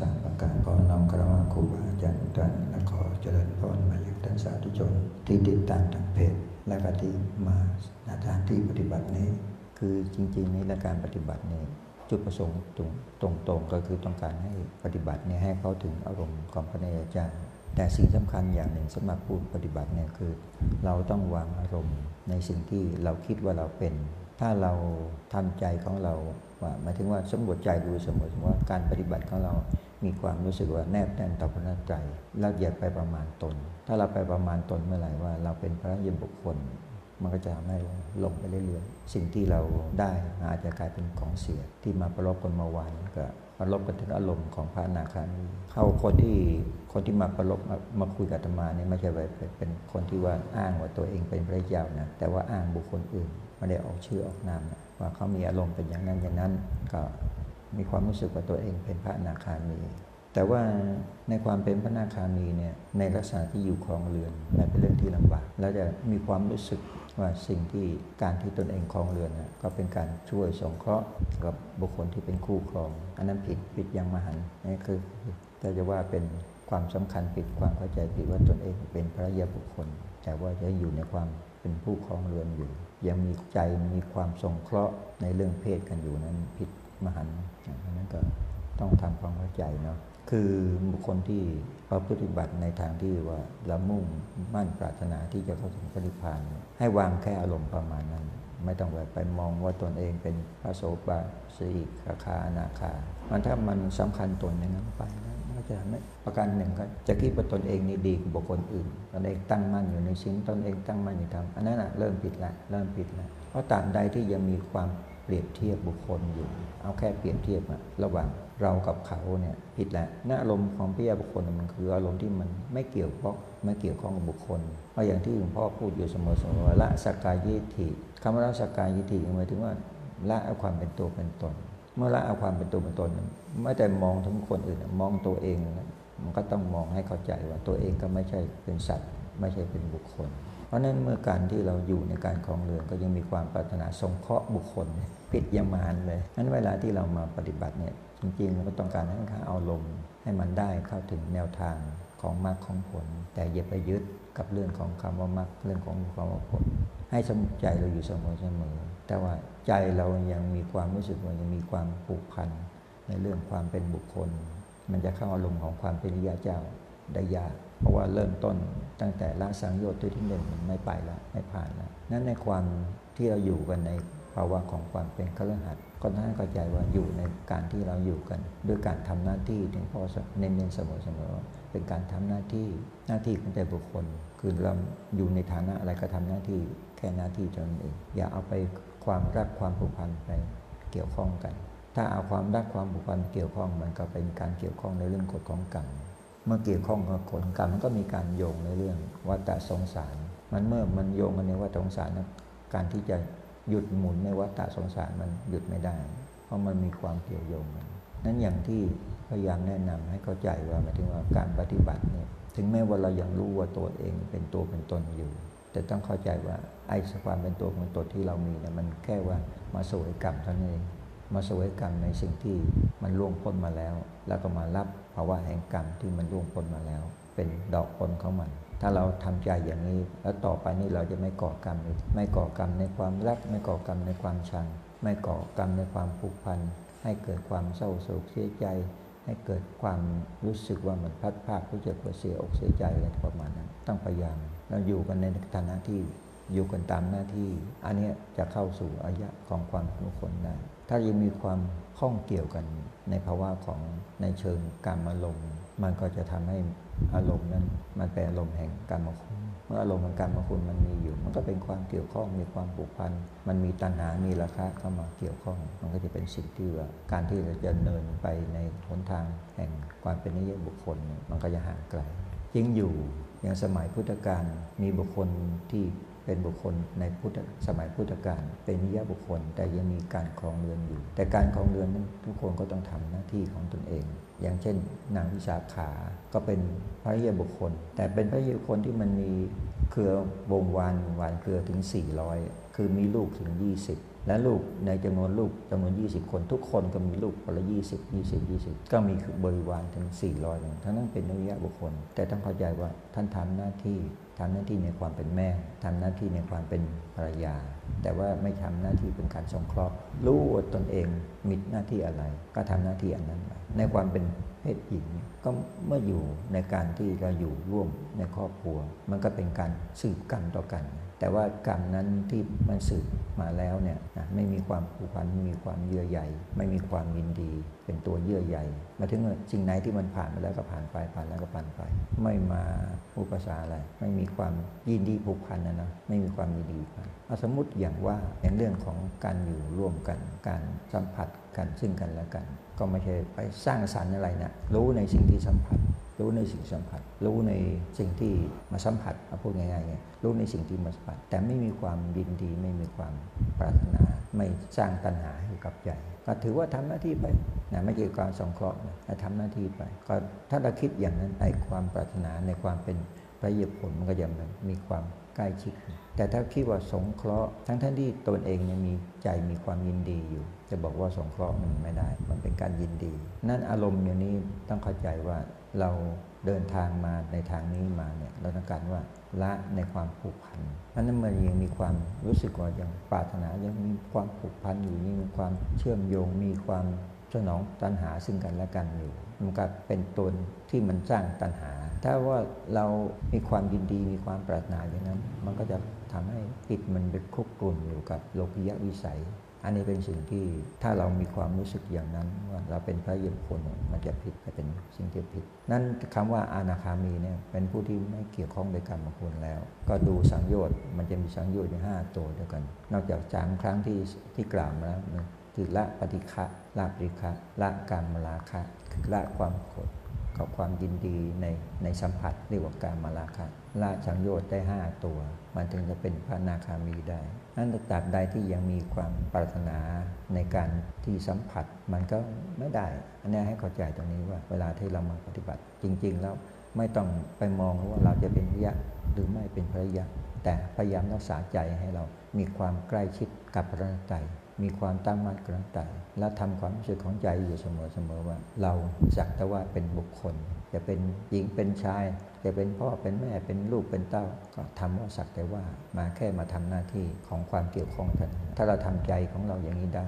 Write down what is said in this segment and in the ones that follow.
สามประการขอน้อมกระว่าครูบาอาจารย์ท่านและขอเจริญพรมายังท่านสาธุชน ที่ติดตามทางเพจและก็ที่มาสถานที่ปฏิบัตินี้ คือจริงๆในรายการปฏิบัตินี้จุดประสงค์ตรงตรงๆก็คือต้องการให้ปฏิบัติเนี่ยให้เขาถึงอารมณ์ของพระเนรอาจาร แต่สิ่งสำคัญอย่างหนึ่งสำหรับผู้ปฏิบัติเนี่ยคือ เราต้องวางอารมณ์ในสิ่งที่เราคิดว่าเราเป็น ถ้าเราทำใจของเราว่าหมายถึงว่าสำรวจใจดูสมอว่าการปฏิบัติของเรามีความรู้สึกว่าแนบแน่นต่อพระนัตใจเราอย่าไปประมาณตน ถ้าเราไปประมาณตนเมื่อไหร่ว่า เราเป็นพระยมบุคคล มันก็จะทำให้ลงไปเรื่อยๆ สิ่งที่เราได้อาจจะกลายเป็นของเสียที่มาประลบกันมาวานก็ ประลบกันถึงอารมณ์ของพระอนาคามีเข้าคนที่คนที่มาประลบมามาคุยกับธรรมานี่ไม่ใช่ไปเป็นคนที่ว่าอ้างว่าตัวเองเป็นพระเจ้านะแต่ว่าอ้างบุคคลอื่นไม่ได้ออกชื่อออกนามนะว่าเขามีอารมณ์เป็นอย่างนั้นอย่างนั้น ก็มีความรู้สึกว่าตัวเองเป็นพระอนาคามี แต่ว่าในความเป็นพระอนาคามีเนี่ยในลักษณะที่อยู่ครองเรือนมันเป็นเรื่องที่ลำบากแล้วจะมีความรู้สึก ว่าสิ่งที่การที่ตนเองครองเรือนนะก็เป็นการช่วยสงเคราะห์กับบุคคลที่เป็นคู่ครอง อันนั้นผิดผิดอยังมหันต์นี่คือจะจะว่าเป็นความสำคัญผิดความเข้าใจผิดว่าตนเองเป็นพระยาบุคคล แต่ว่าจะอยู่ในความเป็นผู้ครองเรือนอยู่ ยังมีใจมีความสงเคราะห์ในเรื่องเพศกันอยู่นั้นผิดมหันต์อันนั้นก็ต้องทำความเข้าใจเนาะ คือบุคคลที่ประพฤติบัติในทางที่ว่าละมุ่งมั่นปรารถนาที่จะเข้าถึงปริพานให้วางแค่อารมณ์ประมาณนั้น ไม่ต้องไปไปมองว่าตนเองเป็นพระโสบาสีคาคาอนาคา มันถ้ามันสำคัญตนอย่างนั้นไปก็จะไม่ประการหนึ่งก็จะคิดว่าตนเองนี่ดีกว่าบุคคลอื่นตนเองตั้งมั่นอยู่ในสิ่งตนเองตั้งมั่นอยู่ทำอันนั้นเริ่มผิดละเริ่มผิดละเพราะตามใดที่ยังมีความ เปรียบเทียบบุคคลอยู่ เอาแค่เปรียบเทียบอะระหว่างเรากับเขาเนี่ยผิดแหล้วนอารมณ์ของพิยาบุคคลมันคืออารมณ์ที่มันไม่เกี่ยวข้องไม่เกี่ยวข้องกับบุคคลเพราะอย่างที่หลวงพ่อพูดอยู่เสมอๆละสักกายยิธิคำว่าละสักกายยิธิหมายถึงว่าละเอาความเป็นตัวเป็นตน เมื่อละเอาความเป็นตัวเป็นตนไม่แต่มองถึงคนอื่นมองตัวเองมันก็ต้องมองให้เข้าใจว่าตัวเองก็ไม่ใช่เป็นสัตว์ ไม่ใช่เป็นบุคคล เพราะนั้นเมื่อการที่เราอยู่ในการคลองเรือนก็ยังมีความปรารถนาสงเคราะห์บุคคล ผิดยามานเลยนั้นเวลาที่เรามาปฏิบัติเนี่ยจริงๆเราก็ต้องการให้เขาเอาลมให้มันได้เข้าถึงแนวทางของมรรคของผล แต่อย่าไปยึดกับเรื่องของคำว่ามรรคเรื่องของคำว่าผล ให้สมใจเราอยู่เสมอเสมอแต่ว่าใจเรายังมีความรู้สึกว่ายังมีความผูกพันในเรื่องความเป็นบุคคล มันจะเข้าอารมณ์ของความเป็นริยาเจ้าได้ยากเพราะว่าเริ่มต้นตั้งแต่ละสังโยชน์ที่หนึ่งมันไม่ไปแล้วไม่ผ่านแล้วนั้นในความที่เราอยู่กันในาวะของความเป็นคฤหัสก็ต้องเข้าใจว่าอยู่ในการที่เราอยู่กัน ด้วยการทำหน้าที่ที่พ่อเน้นๆเสมอเป็นการทำหน้าที่หน้าที่ของแต่บุคคล คือเราอยู่ในฐานะอะไรก็ทำหน้าที่แค่หน้าที่จนเองอย่าเอาไปความรักความผูกพันไปเกี่ยวข้องกัน ถ้าเอาความรักความผูกพันเกี่ยวข้องมันก็เป็นการเกี่ยวข้องในเรื่องกฎของกรรมเมื่อเกี่ยวข้องกับผลกรรมมันก็มีการโยงในเรื่องวัฏสงสาร มันเมื่อมันโยงกันในวัฏสงสารการที่จะ หยุดหมุนในวัฏสงสารมันหยุดไม่ได้ เพราะมันมีความเกี่ยวโยงกันนั้นอย่างที่พยายามแนะนำให้เข้าใจว่าหมายถึงว่าการปฏิบัติเนี่ยถึงแม้ว่าเรายังรู้ว่าตัวเองเป็นตัวเป็นตนอยู่ แต่ต้องเข้าใจว่าไอ้ความเป็นตัวเป็นตนที่เรามีเนี่ยมันแค่ว่ามาสวยกรรมเท่านั้นเองมาสวยกรรมในสิ่งที่มันล่วงพ้นมาแล้ว แล้วก็มารับภาวะแห่งกรรมที่มันล่วงพ้นมาแล้ว เป็นดอกผลของมัน ถ้าเราทำใจอย่างนี้ แล้วต่อไปนี้เราจะไม่ก่อกรรม ไม่ก่อกรรมในความรัก ไม่ก่อกรรมในความชัง ไม่ก่อกรรมในความผูกพัน ให้เกิดความเศร้าโศกเสียใจ ให้เกิดความรู้สึกว่าเหมันพัดภาคผู้เจ็บปวดเสียอกเสียใจอะไรประมาณนั้น ต้องพยายามเราอยู่กันในฐานะที่อยู่กันตามหน้าที่ อันนี้จะเข้าสู่อายะของความมุขลได้ ถ้ายังมีความข้องเกี่ยวกันในภาวะของในเชิงการอารมณ์มันก็จะทำให้ อารมณ์นั้น มันเป็นอารมณ์แห่งการมคุณ เมื่ออารมณ์ของการมคุณมันมีอยู่ มันก็เป็นความเกี่ยวข้องมีความผูกพัน มันมีตัณหา มีราคะเข้ามาเกี่ยวข้อง มันก็จะเป็นสิ่งที่ว่าการที่เราจะเดินไปในหนทางแห่งความเป็นนิยบุคคล มันก็จะห่างไกลยิ่งอยู่อย่างสมัยพุทธกาลมีบุคคลที่ เป็นบุคคลในพุทธสมัยพุทธกาลเป็นนิยบุคคล แต่ยังมีการครองเรือนอยู่ แต่การครองเรือนนั้นทุกคนก็ต้องทำหน้าที่ของตนเอง อย่างเช่น นางวิสาขาก็เป็นพระยบุคคล แต่เป็นพระยบุคคลที่มันมีเครือวงวานวานเครือถึง 400 คือมีลูกถึง 20 และลูกในจำนวนลูกจำนวน 20 คน ทุกคนก็มีลูกคนละ 20 20 20 ก็มีบริวารถึง 400ทั้งนั้นเป็นนิยบุคคล แต่ต้องเข้าใจว่าท่านทำหน้าที่ ทำหน้าที่ในความเป็นแม่ทำหน้าที่ในความเป็นภรรยา แต่ว่าไม่ทำหน้าที่เป็นการสงเคราะห์รู้ว่าตนเองมีหน้าที่อะไร ก็ทำหน้าที่อันนั้นไปในความเป็นเพศหญิงก็เมื่ออยู่ในการที่เราอยู่ร่วมในครอบครัว มันก็เป็นการสืบกันต่อกัน แต่ว่ากรรมนั้นที่มันสืบมาแล้วเนี่ยไม่มีความผูกพันไม่มีความเยื่อใยไม่มีความยินดี เป็นตัวเยื่อใยมาถึงสิ่งไหนที่มันผ่านไปแล้วก็ผ่านไปผ่านแล้วก็ผ่านไป ไม่มาอุปสรรคอะไร ไม่มีความยินดีผูกพันนะนะไม่มีความยินดีกันสมมติอย่างว่าอย่างเรื่องของการอยู่ร่วมกัน การสัมผัสกันซึ่งกันและกัน ก็ไม่ใช่ไปสร้างสรรค์อะไรนะรู้ในสิ่งที่สัมผัส รู้ในสิ่งสัมผัส รู้ในสิ่งที่มาสัมผัสมาพูดง่ายๆไงรู้ในสิ่งที่มาสัมผัส แต่ไม่มีความยินดีไม่มีความปรารถนา ไม่สร้างตัณหาให้กับใจก็ถือว่าทำหน้าที่ไปนะไม่เกี่ยวกับการสงเคราะห์นะทำหน้าที่ไป ก็ถ้าเราคิดอย่างนั้นไอ้ความปรารถนาในความเป็นพระเยชน์ผลมันก็จะมีความใกล้ชิด แต่ถ้าคิดว่าสงเคราะห์ทั้งท่านที่ตนเองเนี่ยมีใจมีความยินดีอยู่ จะบอกว่าสงเคราะห์มันไม่ได้ มันเป็นการยินดี นั่นอารมณ์อย่างนี้ต้องเข้าใจว่า เราเดินทางมาในทางนี้มาเนี่ยเราต้องการว่าละในความผูกพันนั้นมันยังมีความรู้สึกว่ายังปรารถนายังมีความผูกพันอยู่ยังมีความเชื่อมโยง มีความสนองตัณหาซึ่งกันและกันอยู่มันก็เป็นตนที่มันสร้างตัณหา ถ้าว่าเรามีความยินดีมีความปรารถนาอย่างนั้น มันก็จะทำให้จิตมันไปคุกกลุ่นอยู่กับโลกิยะวิสัย อันนี้เป็นสิ่งที่ถ้าเรามีความรู้สึกอย่างนั้นว่าเราเป็นพระเยคนมันจะผิดจะเป็นสิ่งที่ผิด นั่นคำว่าอานาคามีเนี่ยเป็นผู้ที่ไม่เกี่ยวข้องในกรรมคุณแล้ว ก็ดูสังโยชน์มันจะมีสังโยชน์ในห้าตัวด้วยกัน นอกจากจามครั้งที่ที่กล่าวมาแล้วคือละปฏิฆะละปฏิฆะละกรรมลาคะคือละความโกรธกับความยินดีในในสัมผัสเรียกว่าการมาลาคะละสังโยชน์ได้ 5 ตัว มันถึงจะเป็นพระนาคามีได้ นั้นตราบใดที่ยังมีความปรารถนาในการที่สัมผัสมันก็ไม่ได้ อันนี้ให้เข้าใจตรงนี้ว่าเวลาที่เรามาปฏิบัติจริง ๆ แล้วไม่ต้องไปมองว่าเราจะเป็นพระยะหรือไม่เป็นพระยะ แต่พยายามรักษาใจให้เรามีความใกล้ชิดกับพระใจมีความตั้งมั่นกระต่ายและทำความรู้สึกของใจอยู่เสมอๆว่า เราสักแต่ว่าเป็นบุคคล จะเป็นหญิงเป็นชาย จะเป็นพ่อเป็นแม่เป็นลูกเป็นเต้า ก็ทำว่าสักแต่ว่ามาแค่มาทำหน้าที่ของความเกี่ยวข้องกันถ้าเราทำใจของเราอย่างนี้ได้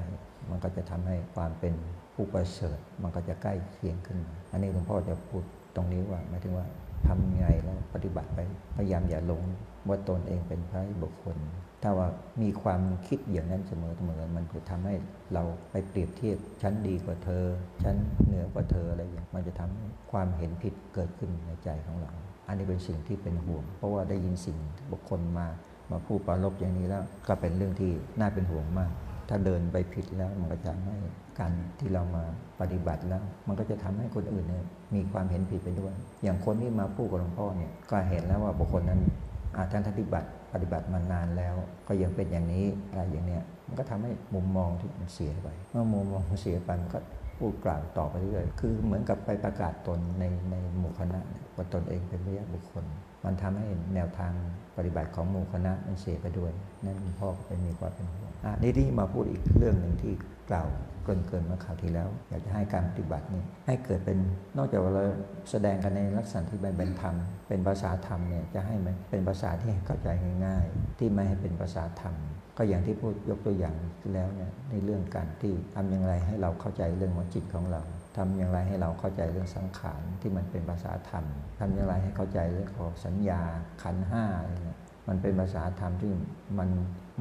มันก็จะทำให้ความเป็นผู้ประเสริฐมันก็จะใกล้เคียงขึ้น อันนี้หลวงพ่อจะพูดตรงนี้ว่าหมายถึงว่าทำไงแล้วปฏิบัติไปพยายามอย่าหลง ว่าตนเองเป็นพระบุคคล ถ้าว่ามีความคิดอย่างนั้นเสมอเสมอมันจะทำให้เราไปเปรียบเทียบฉันดีกว่าเธอฉันเหนือกว่าเธออะไรอย่างมันจะทำความเห็นผิดเกิดขึ้นในใจของเรา อันนี้เป็นสิ่งที่เป็นห่วง เพราะว่าได้ยินสิ่งบุคคลมามาพูดปรลบอย่างนี้แล้วก็เป็นเรื่องที่น่าเป็นห่วงมาก ถ้าเดินไปผิดแล้วมันก็จะให้การที่เรามาปฏิบัติแล้ว มันก็จะทำให้คนอื่นเนี่ยมีความเห็นผิดไปด้วย อย่างคนที่มาพูดกับหลวงพ่อเนี่ยก็เห็นแล้วว่าบุคคลนั้น ท่านปฏิบัติปฏิบัติมานานแล้ว ก็ยังเป็นอย่างนี้อะไรอย่างเนี้ยมันก็ทำให้มุมมองที่มันเสียไปเมื่อมุมมองเสียไปมันก็พูดกล่าวต่อไปเรื่อยคือเหมือนกับไปประกาศตนในในหมู่คณะว่าตนเองเป็นวิทยาบุคคล มันทำให้แนวทางปฏิบัติของหมู่คณะมันเสียไปด้วย นั่นพ่อก็เป็นมีความเป็นห่วงอะนี่ที่มาพูดอีกเรื่องหนึ่งที่กล่าว เกินเกินมาข่าวที่แล้ว อยากจะให้การปฏิบัตินี้ให้เกิดเป็นนอกจากเราแสดงกันในลักษณะที่เป็นธรรม เป็นภาษาธรรมเนี่ยจะให้มันเป็นภาษาที่เข้าใจง่าย ๆ ที่ไม่ให้เป็นภาษาธรรม ก็อย่างที่พูดยกตัวอย่างแล้วเนี่ยในเรื่องการที่ทำอย่างไรให้เราเข้าใจเรื่องของจิตของเราทำอย่างไรให้เราเข้าใจเรื่องสังขารที่มันเป็นภาษาธรรมทำอย่างไรให้เข้าใจเรื่องของสัญญาขันห้าอะไรเนี่ยมันเป็นภาษาธรรมที่มัน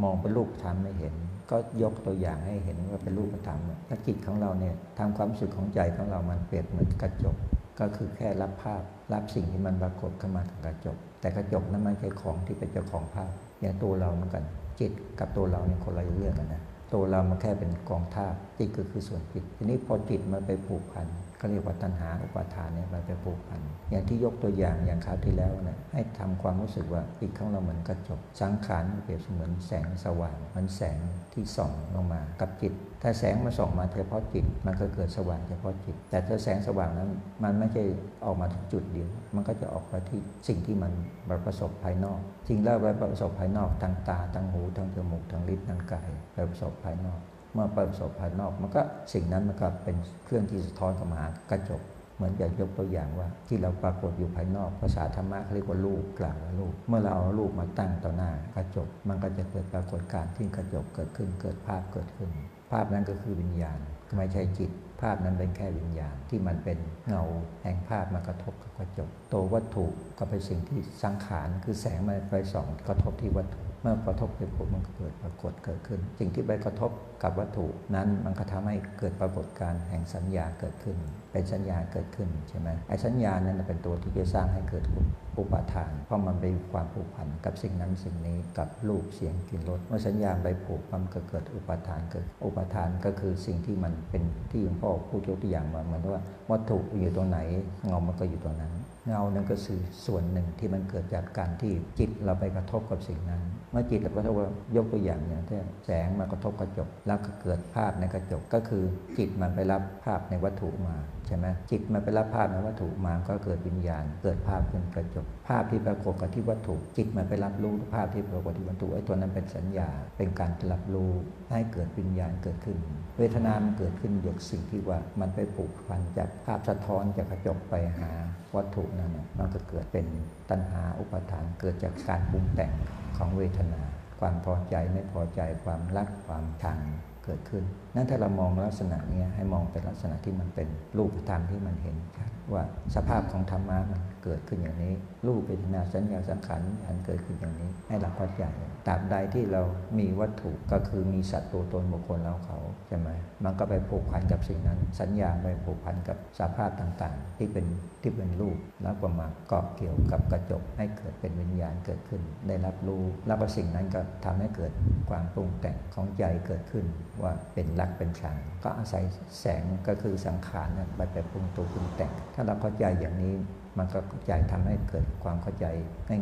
มองเป็นรูปธรรมไม่เห็น ก็ยกตัวอย่างให้เห็นว่าเป็นรูปธรรมถ้าจิตของเราเนี่ยทำความรู้สึกของใจของเรามันเปรียบเหมือนกระจก ก็คือแค่รับภาพ รับสิ่งที่มันปรากฏเข้ามาทางกระจก แต่กระจกนั้นไม่ใช่ของที่เป็นเจ้าของภาพอย่างตัวเราเหมือนกัน จิตกับตัวเราเนี่ยคนละเรื่องกันนะ ตัวเรามันแค่เป็นกองธาตุจิตก็คือส่วนจิต ทีนี้พอจิตมันไปผูกพันก็เรียกว่าตัณหาอุปาทานเนี่ยมันไปผูกพัน อย่างที่ยกตัวอย่างอย่างคราวที่แล้วเนี่ยให้ทำความรู้สึกว่าจิตของเราเหมือนกระจก สังขารเปรียบเสมือนแสงสว่างมันแสงที่ส่องลงมากับจิต ถ้าแสงมาส่องมาเฉพาะจิต มันก็เกิดสว่างเฉพาะจิต แต่ถ้าแสงสว่างนั้นมันไม่ใช่ออกมาที่จุดเดียว มันก็จะออกไปที่สิ่งที่มันประสบภายนอก สิ่งแรกไปประสบภายนอกทางตาทางหูทางจมูกทางลิ้นทางกายไปประสบภายนอก เมื่อประสบภายนอก มันก็สิ่งนั้นมันก็เป็นเครื่องที่สะท้อนกลับมากระจกเหมือนอย่างยกตัวอย่างว่า ที่เราปรากฏอยู่ภายนอกภาษาธรรมะเขาเรียกว่ารูปกล่าวว่ารูปเมื่อเราเอารูปมาตั้งต่อหน้ากระจก มันก็จะเกิดปรากฏการณ์ที่กระจกเกิดขึ้นเกิดภาพเกิดขึ้น ภาพนั้นก็คือวิญญาณไม่ใช่จิต ภาพนั้นเป็นแค่วิญญาณที่มันเป็นเงาแห่งภาพมากระทบกับกระจก ตัววัตถุก็เป็นสิ่งที่สังขารคือแสงมาไปส่องกระทบที่วัตถุ เมื่อกระทบไปปุ๊บมันก็เกิดปรากฏเกิดขึ้น สิ่งที่ไปกระทบกับวัตถุนั้นมันก็ทำให้เกิดปรากฏการแห่งสัญญาเกิดขึ้น เป็นสัญญาเกิดขึ้นใช่ไหมไอ้สัญญานั้นเป็นตัวที่จะสร้างให้เกิดอุปาทาน เพราะมันเป็นความผูกพันกับสิ่งนั้นสิ่งนี้กับรูปเสียงกลิ่นรสเมื่อสัญญาไปผูกมันก็เกิดอุปาทานเกิด อุปาทานก็คือสิ่งที่มันเป็นที่หลวงพ่อพูดยกตัวอย่างมาเหมือนว่าวัตถุอยู่ตรงไหนเงามันก็อยู่ตรงนั้น เงานั่นก็คือส่วนหนึ่งที่มันเกิดจากการที่จิตเราไปกระทบกับสิ่งนั้น เมื่อจิตเรากระทบยกตัวอย่างอย่างที่แสงมากระทบกระจกแล้วก็เกิดภาพในกระจกก็คือจิตมันไปรับภาพในวัตถุมา ใช่ไหมจิตมันไปรับภาพในวัตถุมาก็เกิดวิญญาณ เกิดภาพเป็นกระจก ภาพที่ปรากฏกับที่วัตถุ จิตมันไปรับรู้ภาพที่ปรากฏที่วัตถุไอ้ตัวนั้นเป็นสัญญา เป็นการรับรู้ให้เกิดวิญญาณเกิดขึ้น เวทนามันเกิดขึ้นจากสิ่งที่ว่ามันไปผูกพันจากภาพสะท้อนจากกระจกไปหาวัตถุนั่นมันก็เกิดเป็นตัณหาอุปาทานเกิดจากการปรุงแต่งของเวทนา ความพอใจไม่พอใจความรักความชัง เกิดขึ้น นั้นถ้าเรามองลักษณะนี้ให้มองเป็นลักษณะที่มันเป็นรูปธรรมที่มันเห็นชัดว่าสภาพของธรรมะมัน เกิดขึ้นอย่างนี้ รูปเป็นนาสัญญาสังขารอันเกิดขึ้นอย่างนี้ ให้เราเข้าใจตราบใดที่เรามีวัตถุก็คือมีสัตว์ตัวตนบุคคลเราเขาใช่ไหมมันก็ไปผูกพันกับสิ่งนั้น สัญญาไปผูกพันกับสภาพต่างๆ ที่เป็นที่เป็นรูปแล้วก็มาเกาะเกี่ยวกับกระจกให้เกิดเป็นวิญญาณเกิดขึ้น ได้รับรู้แล้วก็สิ่งนั้นก็ทำให้เกิดความปรุงแต่งของใจเกิดขึ้นว่าเป็นรักเป็นชังก็อาศัยแสงก็คือสังขารนั้นไปไปปรุงตัวปรุงแต่ง ถ้าเราเข้าใจอย่างนี้ มันก็เข้าใจทำให้เกิดความเข้าใจ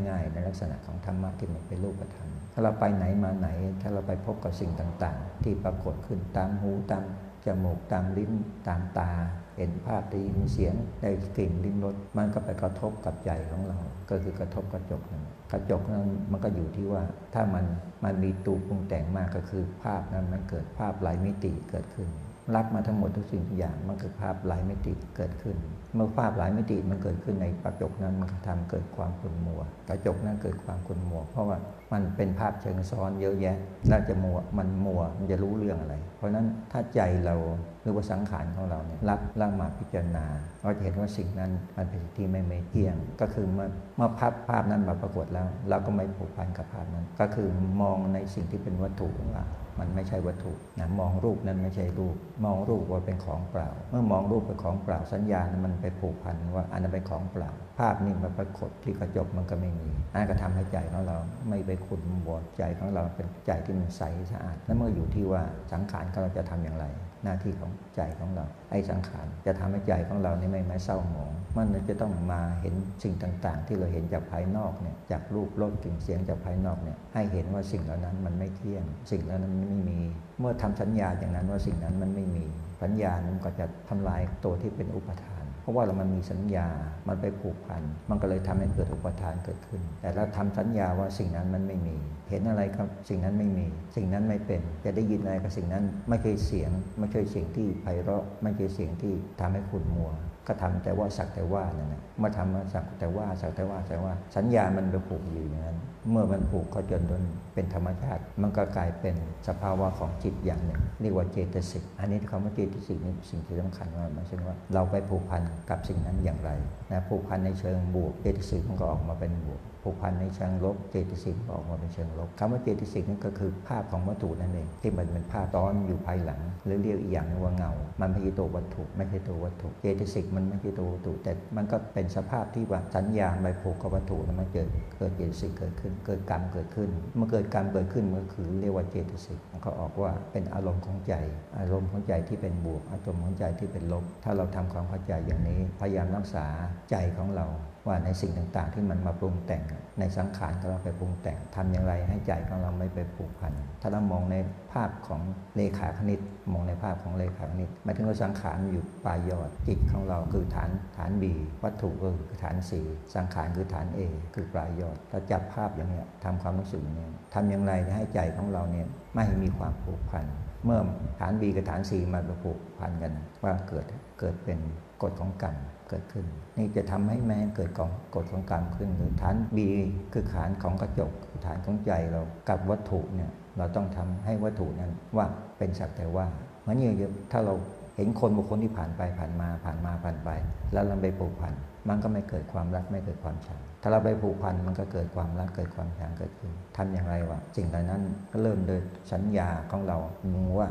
ง่ายๆ ในลักษณะของธรรมะที่มันเป็นรูปธรรม ถ้าเราไปไหนมาไหน ถ้าเราไปพบกับสิ่งต่างๆ ที่ปรากฏขึ้นตามหูตามจมูกตามลิ้นตามตา เห็นภาพได้ยินเสียงได้กลิ่นลิ้มรสมันก็ไปกระทบกับใจของเรา ก็คือกระทบกระจกนั้นกระจกนั้นมันก็อยู่ที่ว่าถ้ามันมันมีตูปรุงแต่งมากก็คือ ภาพนั้นมันเกิดภาพหลายมิติเกิดขึ้น รับมาทั้งหมดทุกสิ่งทุกอย่างมันคือภาพหลายมิติเกิดขึ้น เมื่อภาพหลายมิติมันเกิดขึ้นในกระจกนั้นมันทำเกิดความขุ่นมัว กระจกนั้นเกิดความขุ่นมัว เพราะว่ามันเป็นภาพเชิงซ้อนเยอะแยะแล้วจะมัวมันมัวมันจะรู้เรื่องอะไร เพราะฉะนั้นถ้าใจเราหรือว่าสังขารของเราเนี่ยรับร่างมาพิจารณาเราจะเห็นว่าสิ่งนั้นมันเป็นสิ่งที่ไม่ไม่เที่ยง ก็คือเมื่อเมื่อภาพภาพนั้นมาปรากฏแล้ว เราก็ไม่ผูกพันกับภาพนั้น ก็คือมองในสิ่งที่เป็นวัตถุว่า มันไม่ใช่วัตถุนะมองรูปนั้นไม่ใช่รูป มองรูปว่าเป็นของเปล่า เมื่อมองรูปเป็นของเปล่าสัญญาณมันไปผูกพันว่าอันนั้นเป็นของเปล่า ภาพนี่มันปรากฏที่กระจกมันก็ไม่มีนนั้นก็ทำให้ใจของเราไม่ไปขุ่นมัวใจของเราเป็นใจที่มันใสสะอาดแล้วเมื่ออยู่ที่ว่าสังขารของเราจะทำอย่างไร หน้าที่ของใจของเรา ไอ้สังขารจะทำให้ใจของเรานี่ไม่ไม่เศร้าหมองมันจะต้องมาเห็นสิ่งต่างๆ ที่เราเห็นจากภายนอกเนี่ยจากรูปรสกลิ่นเสียงจากภายนอกเนี่ยให้เห็นว่าสิ่งเหล่านั้นมันไม่เที่ยง สิ่งเหล่านั้นไม่มี เมื่อทำสัญญาอย่างนั้นว่าสิ่งนั้นมันไม่มีสัญญานั้นก็จะทำลายตัวที่เป็นอุปทาน ราะว่าเรามันมีสัญญา มันไปผูกพัน มันก็เลยทำให้เกิดอุปทานเกิดขึ้น แต่เราทำสัญญาว่าสิ่งนั้นมันไม่มี เห็นอะไรครับ สิ่งนั้นไม่มี สิ่งนั้นไม่เป็น จะได้ยินอะไรกับสิ่งนั้น ไม่ใช่เสียง ไม่ใช่เสียงที่ไพเราะ ไม่ใช่เสียงที่ทำให้ขุ่นมัว ก็ทำแต่ว่าสักแต่ว่านั่นแหละมาทำมาสักแต่ว่าสักแต่ว่าแต่ว่า สัญญามันไปผูกอยู่อย่างนั้น เมื่อมันผูกก็จนจนเป็นธรรมชาติ มันก็กลายเป็นสภาวะของจิตอย่างหนึ่งเรียกว่าเจตสิกอันนี้คำว่าเจตสิกนี่สิ่งที่สำคัญมากหมายถึงว่าเราไปผูกพันกับสิ่งนั้นอย่างไรนะผูกพันในเชิงบวกเจตสิกมันก็ออกมาเป็นบวกผูกพันในเชิงลบเจตสิกออกมาเป็นเชิงลบคำว่าเจตสิกนั่นก็คือภาพของวัตถุนั่นเองที่มันเป็นภาพซ้อนอยู่ภายหลังหรือเรียกอีกอย่างนึงว่าเงา มันไม่ใช่ตัววัตถุ ไม่ใช่ตัววัตถุ เจตสิกมันไม่ใช่ตัววัตถุ แต่มันก็เป็นสภาพที่ว่าสัญญาไปผูกกับวัตถุแล้วมันเกิดเกิดเจตสิกเกิดขึ้น เกิดกรรมเกิดขึ้น เมื่อเกิดกรรมเกิดขึ้นมันก็คือเรียกว่าเจตสิกมันก็ออกว่าเป็นอารมณ์ของใจ อารมณ์ของใจที่เป็นบวก อารมณ์ของใจที่เป็นลบ ถ้าเราทำความเข้าใจอย่างนี้พยายามรักษาใจของเรา ว่าในสิ่งต่างๆ ที่มันมาปรุงแต่ง ในสังขารของเราไปปรุงแต่งทำอย่างไรให้ใจของเราไม่ไปผูกพัน ถ้าเรามองในภาพของเลขาคณิต มองในภาพของเลขาคณิตหมายถึงว่าสังขารอยู่ปลายยอดจิตของเราคือฐานฐานบีวัตถุก็คือฐานสีสังขารคือฐานเอคือปลายยอดถ้าจับภาพอย่างเนี้ยทำความรู้สึกอย่างนี้ทำอย่างไรให้ใจของเราเนี่ยไม่ให้มีความผูกพัน เมื่อฐานบีกับฐานสีมาผูกพันกันว่าเกิดเกิดเป็นกฎของกรรมเกิดขึ้น นี่จะทำให้แม้เกิดของกฎของกรรมขึ้นหรือฐานบีคือฐานของกระจกฐานของใจเรากับวัตถุเนี่ยเราต้องทำให้วัตถุนั้นว่าเป็นสักแต่ว่าเหมือนอย่างถ้าเรา เห็นคนบุคคลที่ผ่านไปผ่านมาผ่านมาผ่านไป แล้วเราไปผูกพันมันก็ไม่เกิดความรักไม่เกิดความชังถ้าเราไปผูกพันมันก็เกิดความรักเกิดความชังเกิดขึ้นทำอย่างไรวะสิ่งเหล่านั้นก็เริ่มโดยสัญญาของเรามูว่า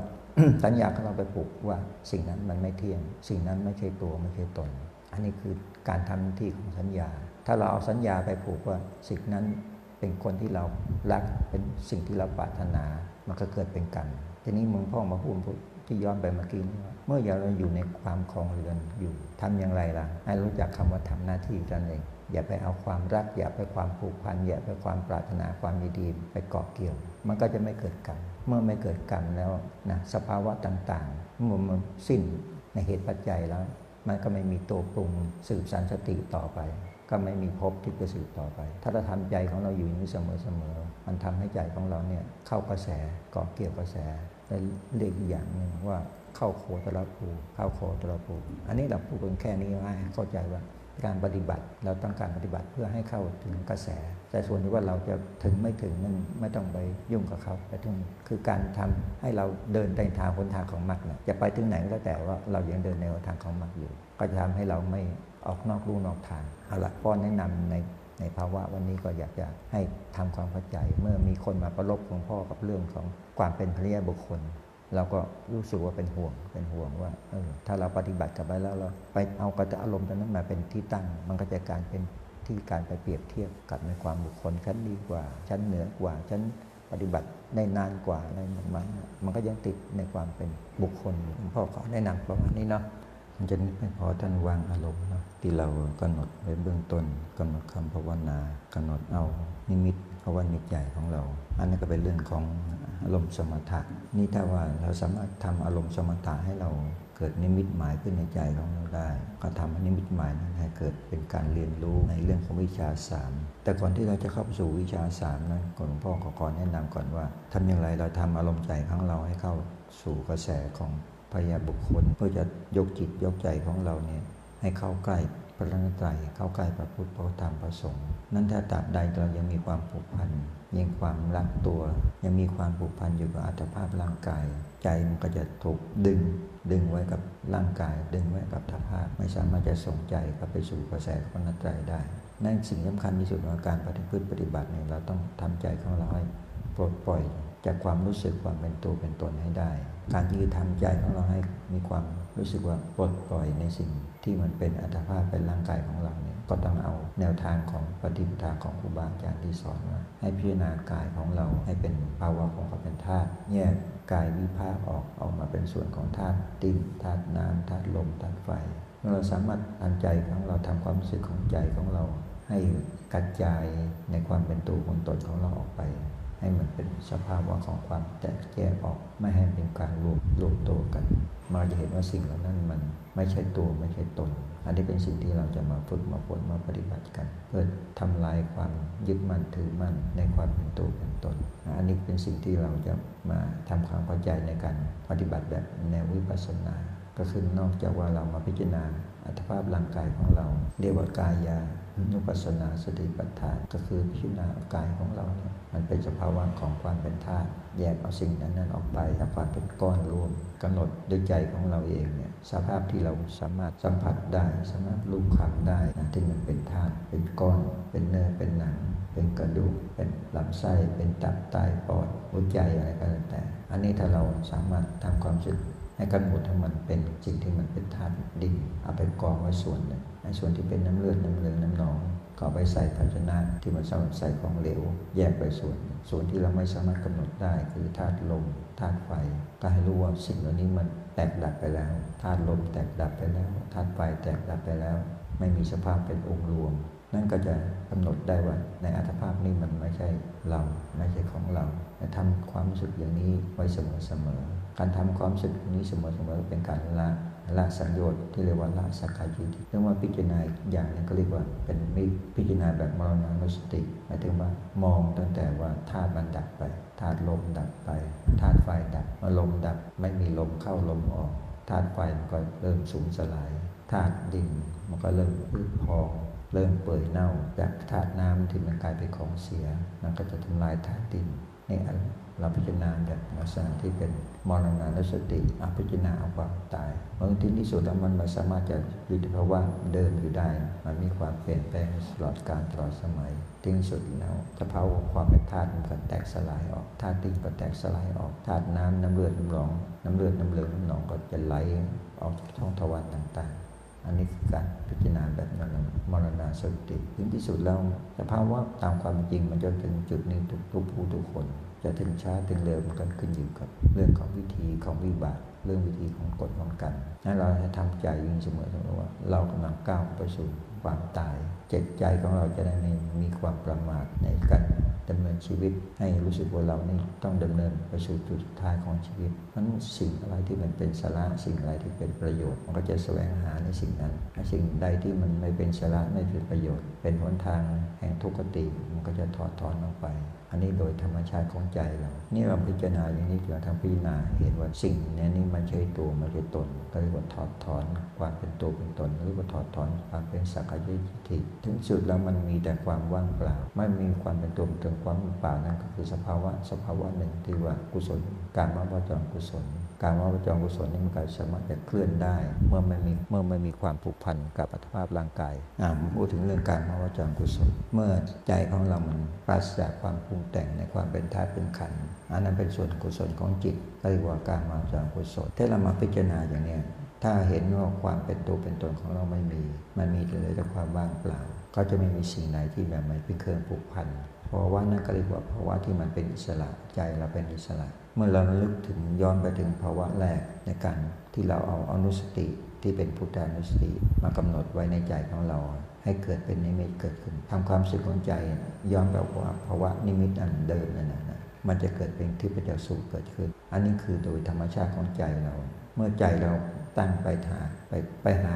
สัญญาของเราไปผูกว่าสิ่งนั้นมันไม่เที่ยง สิ่งนั้นไม่ใช่ตัวไม่ใช่ตน อันนี้คือการทำหน้าที่ของสัญญา ถ้าเราเอาสัญญาไปผูกว่าสิ่งนั้นเป็นคนที่เรารักเป็นสิ่งที่เราปรารถนา มันก็เกิดเป็นกรรมทีนี้มึงพ่อมาพูด ที่ย้อนไปเมื่อกี้นี้เมื่อเราอยู่ในความคลองเรือนอยู่ทำอย่างไรล่ะ ให้รู้จักคำว่าทำหน้าที่กันเองอย่าไปเอาความรัก อย่าไปความผูกพัน อย่าไปความปรารถนาความดีไปเกาะเกี่ยว มันก็จะไม่เกิดกรรมเมื่อไม่เกิดกรรมแล้วนะสภาวะต่างๆมื่อมันสิ้นในเหตุปัจจัยแล้ว มันก็ไม่มีตัวปรุงสืบสานสติต่อไป ก็ไม่มีภพที่จะสืบต่อไป ถ้าเราทำใจของเราอยู่อย่างนี้เสมอๆมันทำให้ใจของเราเนี่ยเข้ากระแสเกาะเกี่ยวกระแส และเรียกอย่างหนึ่งว่าเข้าโคตรภูเข้าโคตรภูอันนี้เราพูดกันแค่นี้ให้เข้าใจว่าการปฏิบัติเราต้องการปฏิบัติเพื่อให้เข้าถึงกระแส แต่ส่วนที่ว่าเราจะถึงไม่ถึงนั่นไม่ต้องไปยุ่งกับเขาแต่ถึงคือการทำให้เราเดินในทางคนทางของมรรคเนี่ยจะไปถึงไหนก็แล้วแต่ว่าเรายังเดินในทางของมรรคอยู่ ก็จะทำให้เราไม่ออกนอกลู่นอกทางเอาละพ่อแนะนำใน ในภาวะวันนี้ก็อยากจะให้ทำความเข้าใจ เมื่อมีคนมาประลบของพ่อกับเรื่องของความเป็นพระยาบุคคล เราก็รู้สึกว่าเป็นห่วงเป็นห่วงว่าเออถ้าเราปฏิบัติกับไปแล้วเราไปเอากระอารมณ์ตรงนั้นมาเป็นที่ตั้ง มันก็จะการเป็นที่การไปเปรียบเทียบกับในความบุคคลชั้นดีกว่าชั้นเหนือกว่าชั้นปฏิบัติได้นานกว่าอะไรมันมันก็ยังติดในความเป็นบุคคลพ่อขอแนะนำประมาณนี้เนาะ มันจะไม่พอท่านวางอารมณ์ที่เรากำหนดไว้เบื้องต้นกำหนดคำภาวนากำหนดเอานิมิตภาวนิจใหญ่ของเรา อันนี้ก็เป็นเรื่องของอารมณ์สมถะนี่ถ้าว่าเราสามารถทำอารมณ์สมถะให้เราเกิดนิมิตหมายขึ้นในใจของเราได้ ก็ทำให้นิมิตหมายนั้นให้เกิดเป็นการเรียนรู้ในเรื่องของวิชาสามแต่ก่อนที่เราจะเข้าสู่วิชาสามนั้นหลวงพ่อขอก่อนแนะนำก่อนว่าทำอย่างไรเราทำอารมณ์ใจของเราให้เข้าสู่กระแสของ ยาบุคคล เพื่อจะยกจิตยกใจของเราเนี่ยให้เข้าใกล้พระรัตนตรัยเข้าใกล้พระพุทธพระธรรมพระสงฆ์นั้นถ้าตราบใดเรายังมีความผูกพันยังความรักตัว ยังมีความผูกพันอยู่กับอัตภาพร่างกาย ใจมันก็จะถูกดึง ดึงไว้กับร่างกาย ดึงไว้กับอัตภาพ ไม่สามารถจะส่งใจเข้าไปสู่กระแสของนัตใจได้ นั่นสิ่งสำคัญที่สุดของการปฏิพฤติปฏิบัติเนี่ยเราต้องทำใจของเราให้ปลดปล่อยจากความรู้สึกความเป็นตัวเป็นตนให้ได้ การที่ทำใจของเราให้มีความรู้สึกว่าปลดปล่อยในสิ่งที่มันเป็นอัตภาพเป็นร่างกายของเราเนี่ยก็ต้องเอาแนวทางของปฏิปทาของครูบาอาจารย์ที่สอนมาให้พิจารณากายของเราให้เป็นภาวะของความเป็นธาตุแยกกายวิภาคออกออกมาเป็นส่วนของธาตุดินธาตุน้ำธาตุลมธาตุไฟเมื่อเราสามารถอันใจของเราทำความรู้สึกของใจของเรา ให้กระจายในความเป็นตัวของตนของเราออกไป ให้มันเป็นสภาวะของความแตกแยกออกไม่ให้เป็นการรวมรวมตัวกันมาจะเห็นว่าสิ่งเหล่านั้นมันไม่ใช่ตัวไม่ใช่ตน อันนี้เป็นสิ่งที่เราจะมาฝึกมาฝนมาปฏิบัติกัน เพื่อทำลายความยึดมั่นถือมั่นในความเป็นตัวเป็นตน อันนี้เป็นสิ่งที่เราจะมาทำความเข้าใจในการปฏิบัติแบบแนววิปัสสนา ก็คือนอกจากว่าเรามาพิจารณาอัตภาพร่างกายของเราเรียกว่ากายา นุปัสสนาสติปัฏฐานก็คือพิจารณากายของเราเนี่ยมันเป็นสภาวะของความเป็นธาตุแยกเอาสิ่งนั้นนั้นออกไปจาความเป็นก้อนรวมกำหนดด้วยใจของเราเองเนี่ยสภาพที่เราสามารถสัมผัสได้ สามารถรูปคำได้นะที่มันเป็นธาตุเป็นก้อน เป็นเนื้อเป็นหนัง เป็นกระดูก เป็นลำไส้เป็นตับไตปอดหัวใจอะไรก็แล้วแต่ อันนี้ถ้าเราสามารถทำความรู้สึกให้กำหนดให้มันเป็นสิ่งที่มันเป็นธาตุดินเอาไปกองไว้ส่วนหนึ่ง ส่วนที่เป็นน้ำเลือดน้ำเหลืองน้ำหนองก็ไปใส่ภาชนะที่มันสำหรับใส่ของเหลว แยกไปส่วน ส่วนที่เราไม่สามารถกำหนดได้คือธาตุลมธาตุไฟก็ให้รู้ว่าสิ่งเหล่านี้มันแตกดับไปแล้วธาตุลมแตกดับไปแล้วธาตุไฟแตกดับไปแล้ว ไม่มีสภาพเป็นองค์รวม นั่นก็จะกำหนดได้ว่าในอัตภาพนี้มันไม่ใช่เราไม่ใช่ของเราแต่ทำความรู้สึกอย่างนี้ไว้เสมอๆการทำความรู้สึกนี้เสมอๆเป็นการละ ละสัญญาที่เรียกว่าละสักกายทิฏฐิเรียกว่าพิจารณาอย่างนึงก็เรียกว่าเป็นมิพิจารณาแบบมรณานุสติหมายถึงว่ามองตั้งแต่ว่าธาตุมันดับไปธาตุลมดับไปธาตุไฟดับลมดับไม่มีลมเข้าลมออกธาตุไฟมันก็เริ่มสูญสลายธาตุดินมันก็เริ่มพืชพองเริ่มเปื่อยเน่าจากธาตุน้ำที่มันกลายเป็นของเสีย มันก็จะทำลายธาตุดินนี่อัน เราพิจารณาแบบลักษณะที่เป็นมรณานสติอพิจารณาเอาความตายบางทีที่สุดแล้วมันม่สามารถจะอยู่ในภาวะเดิมอยู่ได้ มันมีความเปลี่ยนแปลงตลอดการตลอดสมัยที่สุดแล้วสภาวะความเป็นธาตุมันก็แตกสลายออกธาตุดินก็แตกสลายออกธาตุน้ำน้ำเลือดน้ำหนอง น้ำเลือดน้ำเหลืองน้ำหนองก็จะไหลออกจากช่องทวารต่างๆ อันนี้คือการพิจารณาแบบมรณาสติถึงที่สุดแล้วสภาวะตามความจริงมันจะถึงจุดหนี้ทุกทุกผู้ทุกคน จะถึงช้าถึงเร็วมันก็ขึ้นอยู่กับ เรื่องของวิธีของวิบากเรื่องวิธีของกฎของกรรมนั้นเราให้ทำใจยิ่งเสมอเสมอว่า เรากำลังก้าวไปสู่ความตายจ็บใจของเราจะได้ไม่มีความประมาทในการดำเนินชีวิตให้รู้สึกว่าเรานี่ต้องดำเนินไปสู่จุดสุดท้ายของชีวิตนั้นสิ่งอะไรที่มันเป็นสาระสิ่งอะไรที่เป็นประโยชน์ มันก็จะแสวงหาในสิ่งนั้นสิ่งใดที่มันไม่เป็นสาระไม่เป็นประโยชน์ เป็นหนทางแห่งทุกขติมันก็จะถอดถอนออกไปอันนี้โดยธรรมชาติของใจเรา นี่เราพิจารณาอย่างนี้เราทำพิจารณาเห็นว่าสิ่งนี้นี่มันใช่ตัวมันใช่ตนก็เรียกว่าถอดถอนความเป็นตัวเป็นตนหรือว่าถอดถอนความเป็นสักกายทิฏฐิถึงสุดแล้วมันมีแต่ความว่างเปล่า ไม่มีความเป็นตัวเป็นตนความว่างเปล่านั่นก็คือสภาวะสภาวะหนึ่งที่ว่ากุศล การมาวจรกุศล การมาวจรกุศลนี่มันก็สามารถจะเคลื่อนได้ เมื่อไม่มีเมื่อไม่มีความผูกพันกับอัตภาพร่างกายอ่าพูดถึงเรื่องการมาวจรกุศล เมื่อใจของเรามันปราศจากความปรุงแต่งในความเป็นธาตุเป็นขันอันนั้นเป็นส่วนกุศลของจิตเรียกว่าการมาวจรกุศลถ้าเรามาพิจารณาอย่างนี้ ถ้าเห็นว่าความเป็นตัวเป็นตนของเราไม่มี มันมีแต่เลยแต่ความว่างเปล่า ก็จะไม่มีสิ่งไหนที่แบบไม่เป็นเครื่องผูกพันเพราะว่านั่นก็เรียกว่าภาวะที่มันเป็นอิสระใจเราเป็นอิสระ เมื่อเราลึกถึงย้อนไปถึงภาวะแรกในการที่เราเอาอนุสติที่เป็นพุทธานุสติมากำหนดไว้ในใจของเรา ให้เกิดเป็นนิมิตเกิดขึ้นทำความสึกของใจย้อนไปว่าภาวะนิมิตอันเดิมนั่นนะมันจะเกิดเป็นทิพยสุขเกิดขึ้น อันนี้คือโดยธรรมชาติของใจเรา เมื่อใจเรา ตั้งไปหาไปไปหา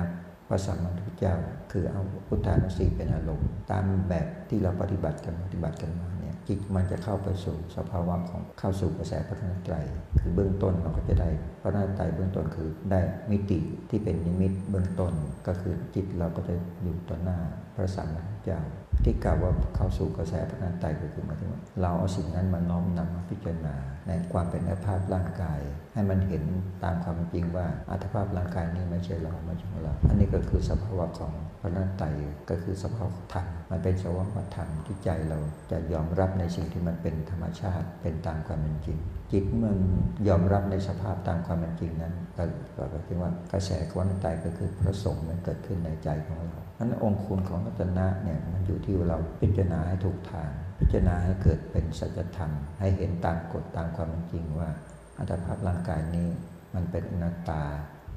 พระสัมมาสัมพุทธเจ้า คือเอาพุทธานุสติเป็นอารมณ์ ตามแบบที่เราปฏิบัติกันปฏิบัติกันมาเนี่ยจิตมันจะเข้าไปสู่สภาวะของเข้าสู่กระแสพระนตรัยคือเบื้องต้นเราก็จะได้พระนตรัยเบื้องต้นคือได้มิติที่เป็นนิมิตเบื้องต้นก็คือจิตเราก็จะอยู่ต่อหน้าพระสัมมาสัมพุทธเจ้าที่กล่าวว่าเข้าสู่กระแสพระนตรัยก็คือหมายถึงว่าเราเอาสิ่งนั้นมาน้อมนำมาพิจารณาในความเป็นอภาพร่างกายให้มันเห็นตามความจริงว่าอัตภาพร่างกายนี้ไม่ใช่เราไม่ใช่ของเรา อันนี้ก็คือสภาวะของพระนตรัยก็คือสภาวะธรรมมันเป็นสภาวะธรรมที่ใจเราจะยอมรับในสิ่งที่มันเป็นธรรมชาติเป็นตามความเป็นจริง จิตเมื่อยอมรับในสภาพตามความเป็นจริงนั้นก็ก็แปลว่ากระแสของพระนตรัยก็คือพระสงฆ์มันเกิดขึ้นในใจของเรานั้นองค์คุณของรัตนะเนี่ยมันอยู่ที่เราพิจารณาให้ถูกทาง พิจารณาให้เกิดเป็นสัจธรรม ให้เห็นตามกฎตามความเป็นจริงว่า อัตภาพร่างกายนี้ มันเป็นอนัตตา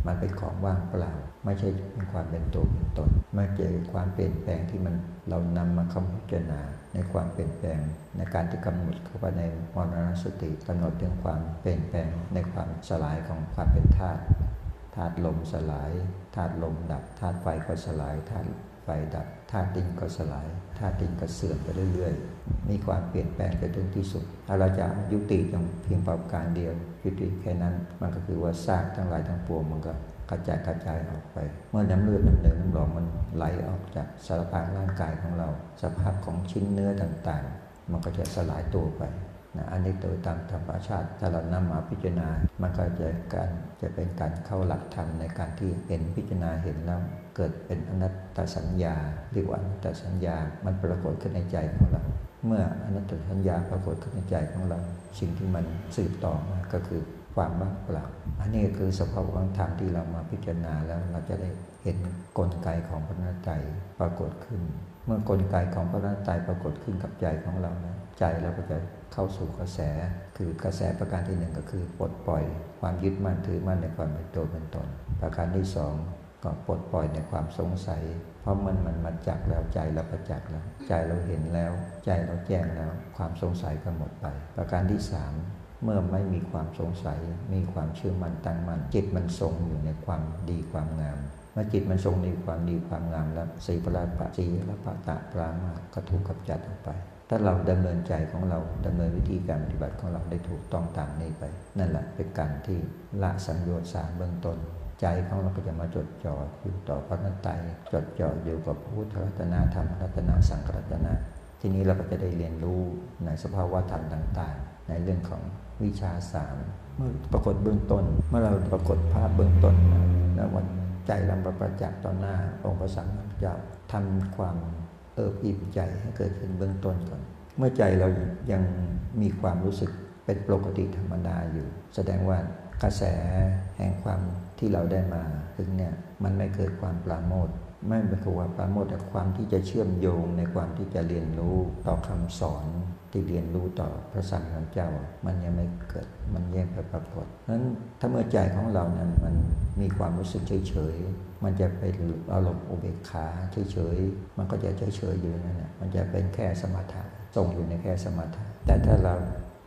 มันเป็นของว่างเปล่า ไม่ใช่เป็นความเป็นตัวเป็นตนไม่เจอความเปลี่ยนแปลงที่มันเรานำมาคำพิจารณาในความเปลี่ยนแปลง ในการที่กำหนดเข้าไปในมรณสติกำหนดถึงความเปลี่ยนแปลงในความสลายของความเป็นธาตุธาตุลมสลายธาตุลมดับธาตุไฟก็สลายธาตุไฟดับธาตุดินก็สลายธาตุดินก็เสื่อมไปเรื่อยๆ มีความเปลี่ยนแปลงไปถึงที่สุดถ้าเราจะยุติตรงเพียงประการเดียว ยุติแค่นั้นมันก็คือว่าซากทั้งหลายทั้งปวงมันก็กระจายกระจายออกไป เมื่อน้ำเลือดน้ำเนื้อน้ำหลอมมันไหลออกจากสารพางร่างกายของเรา สภาพของชิ้นเนื้อต่างๆ มันก็จะสลายตัวไปนะอันนี้โดยตามธรรมชาติถ้าเรานำมาพิจารณา มันก็จะการจะเป็นการเข้าหลักธรรมในการที่เห็นพิจารณาเห็นแล้วเกิดเป็นอนัตตสัญญาเรียกว่าอนัตตสัญญา มันปรากฏขึ้นในใจของเรา เมื่ออนัตตสัญญาปรากฏขึ้นในใจของเรา สิ่งที่มันสืบต่อมาก็คือความว่างเปล่า อันนี้คือสภาพของธรรมที่เรามาพิจารณาแล้วเราจะได้เห็นกลไกของพระนัตใจปรากฏขึ้น เมื่อกลไกของพระนัตใจปรากฏขึ้นกับใจของเรานะใจเราก็จะเข้าสู่กระแส คือกระแสประการที่หนึ่งก็คือปลดปล่อย ความยึดมั่นถือมั่นในความเป็นตัวเป็นตน ประการที่สอง ก็ปลดปล่อยในความสงสัย เพราะมันมันมาจากแล้วใจเราประจักแล้ว ใจเราเห็นแล้ว ใจเราแจ้งแล้ว ความสงสัยก็หมดไป ประการที่สามเมื่อไม่มีความสงสัย มีความเชื่อมั่นตั้งมั่นจิตมันทรงอยู่ในความดีความงามเมื่อจิตมันทรงในความดีความงามแล้วสีปราปะสีละปะตะปรามาก็ถูกกับจัดออกไป ถ้าเราดำเนินใจของเราดำเนินวิธีการปฏิบัติของเราได้ถูกต้องตามนี้ไป นั่นแหละเป็นการที่ละสัญญาสารเบื้องต้น ใจของเราก็จะมาจดจ่ออยู่ต่อพระนัตไตจดจ่ออยู่กับพุทธรัตนาธรรมรัตนาสังฆรัตนา ทีนี้เราก็จะได้เรียนรู้ในสภาวะธรรมต่างๆ ในเรื่องของวิชาสามเมื่อปรากฏเบื้องต้น เมื่อเราปรากฏภาพเบื้องต้นแล้ววันใจเราประจักษ์ต่อหน้าองค์พระสัมมาสัมพุทธเจ้าทำความเอิบอิ่มใจให้เกิดขึ้นเบื้องต้นก่อน เมื่อใจเรายังมีความรู้สึกเป็นปกติธรรมดาอยู่ แสดงว่ากระแสแห่งความ ที่เราได้มาถึงเนี่ยมันไม่เกิดความปราโมทไม่เป็นความปราโมทแต่ความที่จะเชื่อมโยงในความที่จะเรียนรู้ต่อคำสอนที่เรียนรู้ต่อพระสัมมาสัมพุทธเจ้า มันยังไม่เกิดมันแยกไปปรากฏนั้นถ้าเมื่อใจของเรานั้นมันมีความรู้สึกเฉยๆมันจะเป็นอารมณ์อุเบกขาเฉยๆมันก็จะเฉยๆอยู่นั่นแหละมันจะเป็นแค่สมถะทรงอยู่ในแค่สมถะแต่ถ้าเรา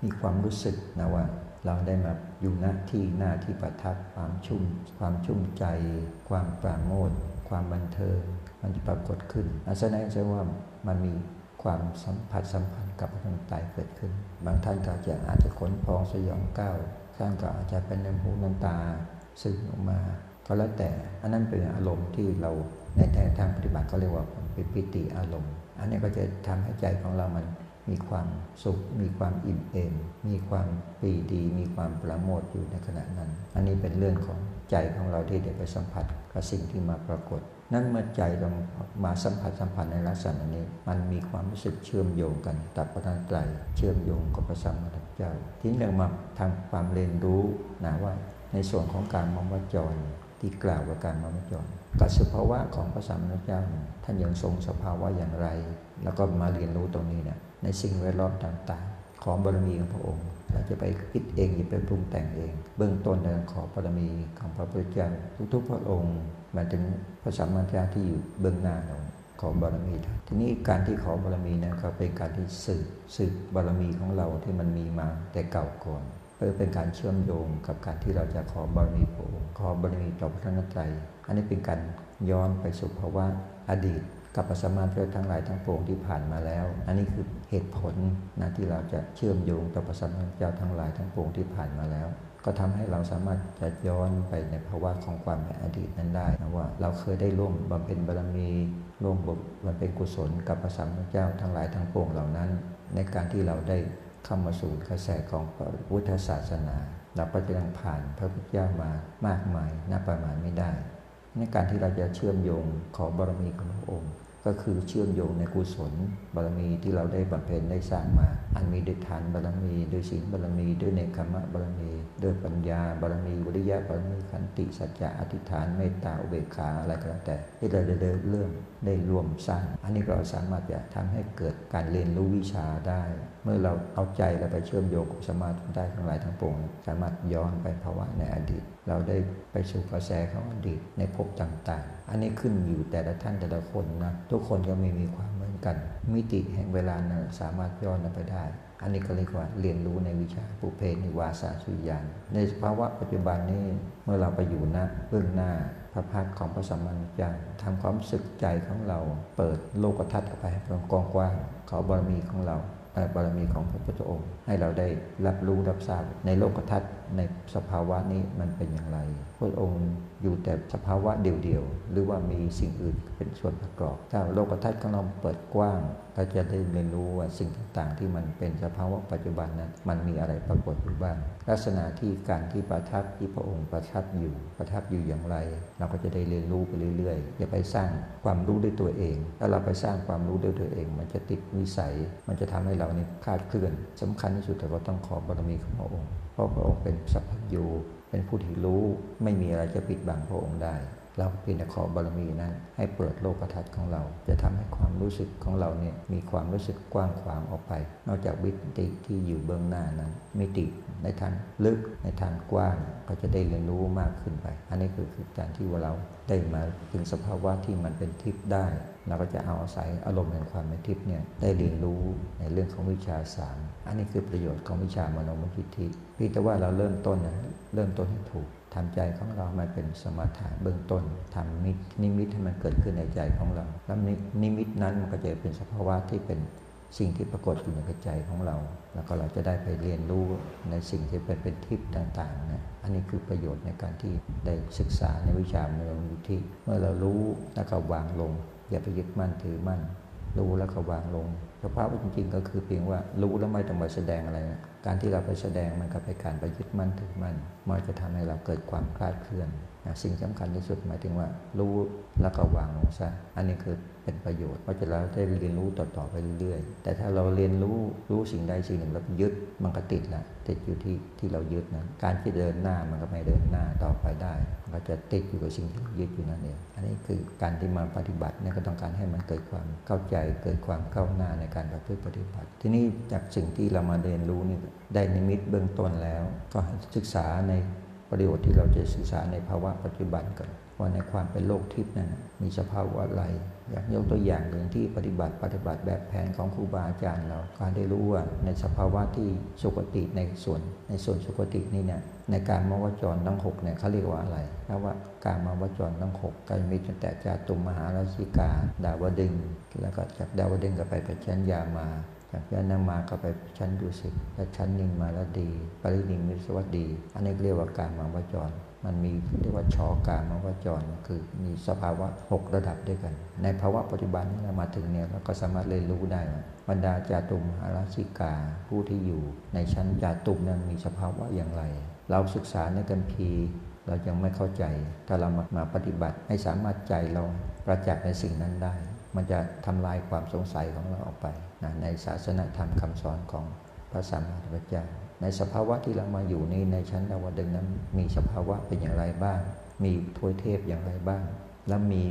มีความรู้สึกนะว่า เราได้มาอยู่หน้าที่หน้าที่ประทับความชุ่ม ความชุ่มใจ ความปราโมทความบันเทิงมันจะปรากฏขึ้นอันแสดงใช่ว่ามันมีความสัมผัสสัมพันธ์กับพระตายเกิดขึ้น บางท่านก็จะอาจจะขนพองสยองก้าวท่านก็อาจจะเป็นน้ำหูน้ำตาซึมออกมาก็แล้วแต่อันนั้นเป็นอารมณ์ที่เราในทางปฏิบัติเขาเรียกว่าเป็นปิติอารมณ์ อันนี้ก็จะทำให้ใจของเรามัน มีความสุข มีความอิ่มเอมมีความปีดี มีความประโมทอยู่ในขณะนั้น อันนี้เป็นเรื่องของใจของเราที่ได้ไปสัมผัสกับสิ่งที่มาปรากฏ นั่นเมื่อใจเรามาสัมผัสสัมผัสในลักษณะนี้ มันมีความรู้สึกเชื่อมโยงกันตัดพระนันตรเชื่อมโยงกับพระสัมมาสัมพุทธเจ้าที่เรามาทำความเรียนรู้นะว่า ในส่วนของการมองวจรที่กล่าวว่าการมองวจรกับสภาวะของพระสัมมาสัมพุทธเจ้าท่านยังทรงสภาวะอย่างไร แล้วก็มาเรียนรู้ตรงนี้เนี่ย ในสิ่งแวดล้อมต่างๆ ของบารมีของพระองค์ เราจะไปคิดเองอย่าไปปรุงแต่งเอง เบื้องต้นเราขอบารมีของพระพุทธเจ้าทุกๆ พระองค์มาถึงพระสัมมาสัมพุทธเจ้าที่อยู่เบื้องหน้าเราขอบารมีท่านทีนี้การที่ขอบารมีนั้นก็เป็นการที่สืบสืบบารมีของเราที่มันมีมาแต่เก่าก่อนเพื่อเป็นการเชื่อมโยงกับการที่เราจะขอบารมีพระองค์ขอบารมีต่อพระนัตไตรอันนี้เป็นการย้อนไปสู่ภาวะอดีต กับปสมาธิทั้งหลายทั้งปวงที่ผ่านมาแล้ว อันนี้คือเหตุผลนะที่เราจะเชื่อมโยงต่อปสมาธิเจ้าทั้งหลายทั้งปวงที่ผ่านมาแล้ว ก็ทำให้เราสามารถจะย้อนไปในภาวะของความเป็นอดีตนั้นได้นะว่าเราเคยได้ร่วมบำเพ็ญบารมีร่วมบำเพ็ญกุศลกับพระสัมมาเจ้าทั้งหลายทั้งปวงเหล่านั้น ในการที่เราได้เข้ามาสู่กระแสของพุทธศาสนา เราก็จะต้องผ่านพระพุทธเจ้ามามากมายนับประมาณไม่ได้ ในการที่เราจะเชื่อมโยงขอบารมีของพระองค์ ก็คือเชื่อมโยงในกุศลบารมีที่เราได้บำเพ็ญได้สร้างมา อันมีด้วยทานบารมีด้วยศีลบารมีด้วยเนคขมะบารมีด้วยปัญญาบารมีวิริยะบารมีขันติสัจจะอธิษฐานเมตตาอุเบกขาอะไรก็แล้วแต่ที่เราได้เริ่มได้รวมสร้าง อันนี้เราสามารถจะทำให้เกิดการเรียนรู้วิชาได้ เมื่อเราเอาใจเราไปเชื่อมโยงกับสมาธิได้ทั้งหลายทั้งปวงสามารถย้อนไปภาวะในอดีต เราได้ไปสู่กระแสของอดีตในภพต่างๆ อันนี้ขึ้นอยู่แต่ละท่านแต่ละคนนะ ทุกคนก็ไม่มีความเหมือนกัน มิติแห่งเวลานะสามารถย้อนไปได้ อันนี้ก็เรียกว่าเรียนรู้ในวิชาปุเพนิวาสาสุญญาณในภาวะปัจจุบันนี้เมื่อเราไปอยู่ณเบื้องหน้าพระพักของพระสัมมาสัมพุทธเจ้าทำความสึกใจของเรา เปิดโลกทัศน์ออกไปให้กว้างขอบารมีของเรา บารมีของพระพุทธองค์ ให้เราได้รับรู้รับทราบในโลกทัศน์ในสภาวะนี้มันเป็นอย่างไร พระองค์อยู่แต่สภาวะเดียวๆ หรือว่ามีสิ่งอื่นเป็นส่วนประกอบ ถ้าโลกทัศน์ของเราเปิดกว้างเราจะได้เรียนรู้ว่าสิ่งต่างๆ ที่มันเป็นสภาวะปัจจุบันนั้น มันมีอะไรปรากฏอยู่บ้าง ลักษณะที่การที่ประทับที่พระองค์ประทับอยู่ประทับอยู่อย่างไร เราก็จะได้เรียนรู้ไปเรื่อยๆ อย่าไปสร้างความรู้ด้วยตัวเอง ถ้าเราไปสร้างความรู้ด้วยตัวเอง มันจะติดวิสัย มันจะทำให้เรานี่คาดเคลื่อนสำคัญที่สุดแต่เราต้องขอบารมีของพระองค์ เพราะพระองค์เป็นสัพพัญญูเป็นผู้ที่รู้ไม่มีอะไรจะปิดบังพระองค์ได้ เราเพียงแต่ขอบารมีนั้น ให้เปิดโลกทัศน์ของเรา จะทำให้ความรู้สึกของเราเนี่ยมีความรู้สึกกว้างขวางออกไป นอกจากวิติที่อยู่เบื้องหน้านั้นมิติในทางลึกในทางกว้างก็จะได้เรียนรู้มากขึ้นไป อันนี้คือการที่ว่าเราได้มาถึงสภาวะที่มันเป็นทิพย์ได้ เราก็จะเอาอาศัยอารมณ์แห่งความเป็นทิพย์เนี่ยได้เรียนรู้ในเรื่องของวิชาสามอันนี้คือประโยชน์ของวิชามโนมยิทธิเพียงแต่ว่าเราเริ่มต้นนะเริ่มต้นให้ถูกทำใจของเรามันเป็นสมถะเบื้องต้นทำนินิมิตให้มันเกิดขึ้นในใจของเราแล้วนินิมิตนั้นมันก็จะเป็นสภาวะที่เป็นสิ่งที่ปรากฏอยู่ในใจของเรา แล้วก็เราจะได้ไปเรียนรู้ในสิ่งที่เป็นเป็นทิพย์ต่างๆนะอันนี้คือประโยชน์ในการที่ได้ศึกษาในวิชามโนมยิทธิเมื่อเรารู้แล้วก็วางลง อย่าไปยึดมั่นถือมั่น รู้แล้วก็วางลงสภาพจริงๆ ก็คือเพียงว่ารู้แล้วไม่ต้องมาแสดงอะไรนะการที่เราไปแสดงมันก็เป็นการไปยึดมั่นถือมั่นมันจะทำให้เราเกิดความคลาดเคลื่อน สิ่งสำคัญที่สุดหมายถึงว่า รู้แล้วก็วางลงซะอันนี้คือเป็นประโยชน์เพราะจะเราได้เรียนรู้ต่อๆไปเรื่อยๆ แต่ถ้าเราเรียนรู้รู้สิ่งใดสิ่งหนึ่งแล้วยึดมันก็ติดละติดอยู่ที่ที่เรายึดนั้นการที่เดินหน้ามันก็ไม่เดินหน้าต่อไปได้ มันก็จะติดอยู่กับสิ่งที่ยึดอยู่นั่นเองอันนี้คือการที่มาปฏิบัติเนี่ยก็ต้องการให้มันเกิดความเข้าใจเกิดความก้าวหน้าในการประพฤติปฏิบัติ ทีนี้จากสิ่งที่เรามาเรียนรู้นี่ได้นิมิตเบื้องต้นแล้ว ก็ศึกษาใน ประโยชน์ที่เราจะศึกษาในภาวะปัจจุบันกันว่าในความเป็นโลกทิพย์นั้นมีสภาวะอะไร อยากยกตัวอย่างหนึ่งที่ปฏิบัติปฏิบัติแบบแผนของครูบาอาจารย์เราการได้รู้ว่าในสภาวะที่สุคติในส่วน ในส่วนสุคตินี่เนี่ยในการมวจรทั้งหกเนี่ยเขาเรียกว่าอะไรถ้าว่าการมวจรทั้งหกก็มีตั้งแต่จาตุมมหาราชิกา ดาวดึง แล้วก็จากดาวดึงก็ไปไปชั้นยามา จากยานามาก็ไปชั้นดุสิตและชั้นนิมมาแล้วดี ปรินิมมิสวัสดี อันนี้เรียกว่าการมาวจร มันมีเรียกว่าชอการมาวจรคือมีสภาวะ 6 ระดับด้วยกัน ในภาวะปัจจุบันที่เรามาถึงเนี่ยเราก็สามารถเรียนรู้ได้ว่าบรรดาจาตุมหาราชิกาผู้ที่อยู่ ในชั้นจาตุมนั้นมีสภาวะอย่างไร เราศึกษาในกัมพีเรายังไม่เข้าใจ ถ้าเรามามาปฏิบัติให้สามารถใจเราประจักษ์ในสิ่งนั้นได้ มันจะทำลายความสงสัยของเราออกไปนะในศาสนธรรมคำสอนของพระสัมมาสัมพุทธเจ้าในสภาวะที่เรามาอยู่นี้ในชั้นดาวดึงนั้นมีสภาวะเป็นอย่างไรบ้าง มีทวยเทพอย่างไรบ้าง และมี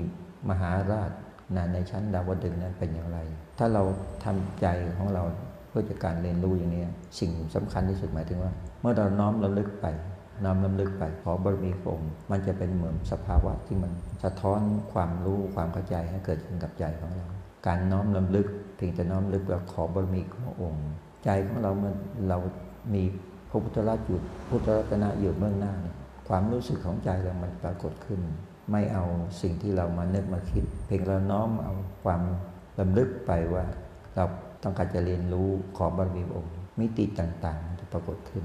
มหาราชนะในชั้นดาวดึงนั้นเป็นอย่างไร ถ้าเราทำใจของเราเพื่อจะการเรียนรู้อย่างนี้สิ่งสำคัญที่สุดหมายถึงว่า เมื่อเราน้อมเระลึกไป น้อมลำลึกไปขอบารมีพระองค์ มันจะเป็นเหมือนสภาวะที่มันสะท้อนความรู้ความเข้าใจให้เกิดขึ้นกับใจของเรา การน้อมลำลึกเพียงแต่น้อมลึกแล้วขอบารมีของพระองค์ ใจของเราเมื่อเรามีพระพุทธราชอยู่พุทธรัตนะอยู่เบื้องหน้าเนี่ยความรู้สึกของใจเรามันปรากฏขึ้น ไม่เอาสิ่งที่เรามานึกมาคิด เพียงเราน้อมเอาความลำลึกไปว่า เราต้องการจะเรียนรู้ขอบารมีองค์ มิติต่างๆจะปรากฏขึ้น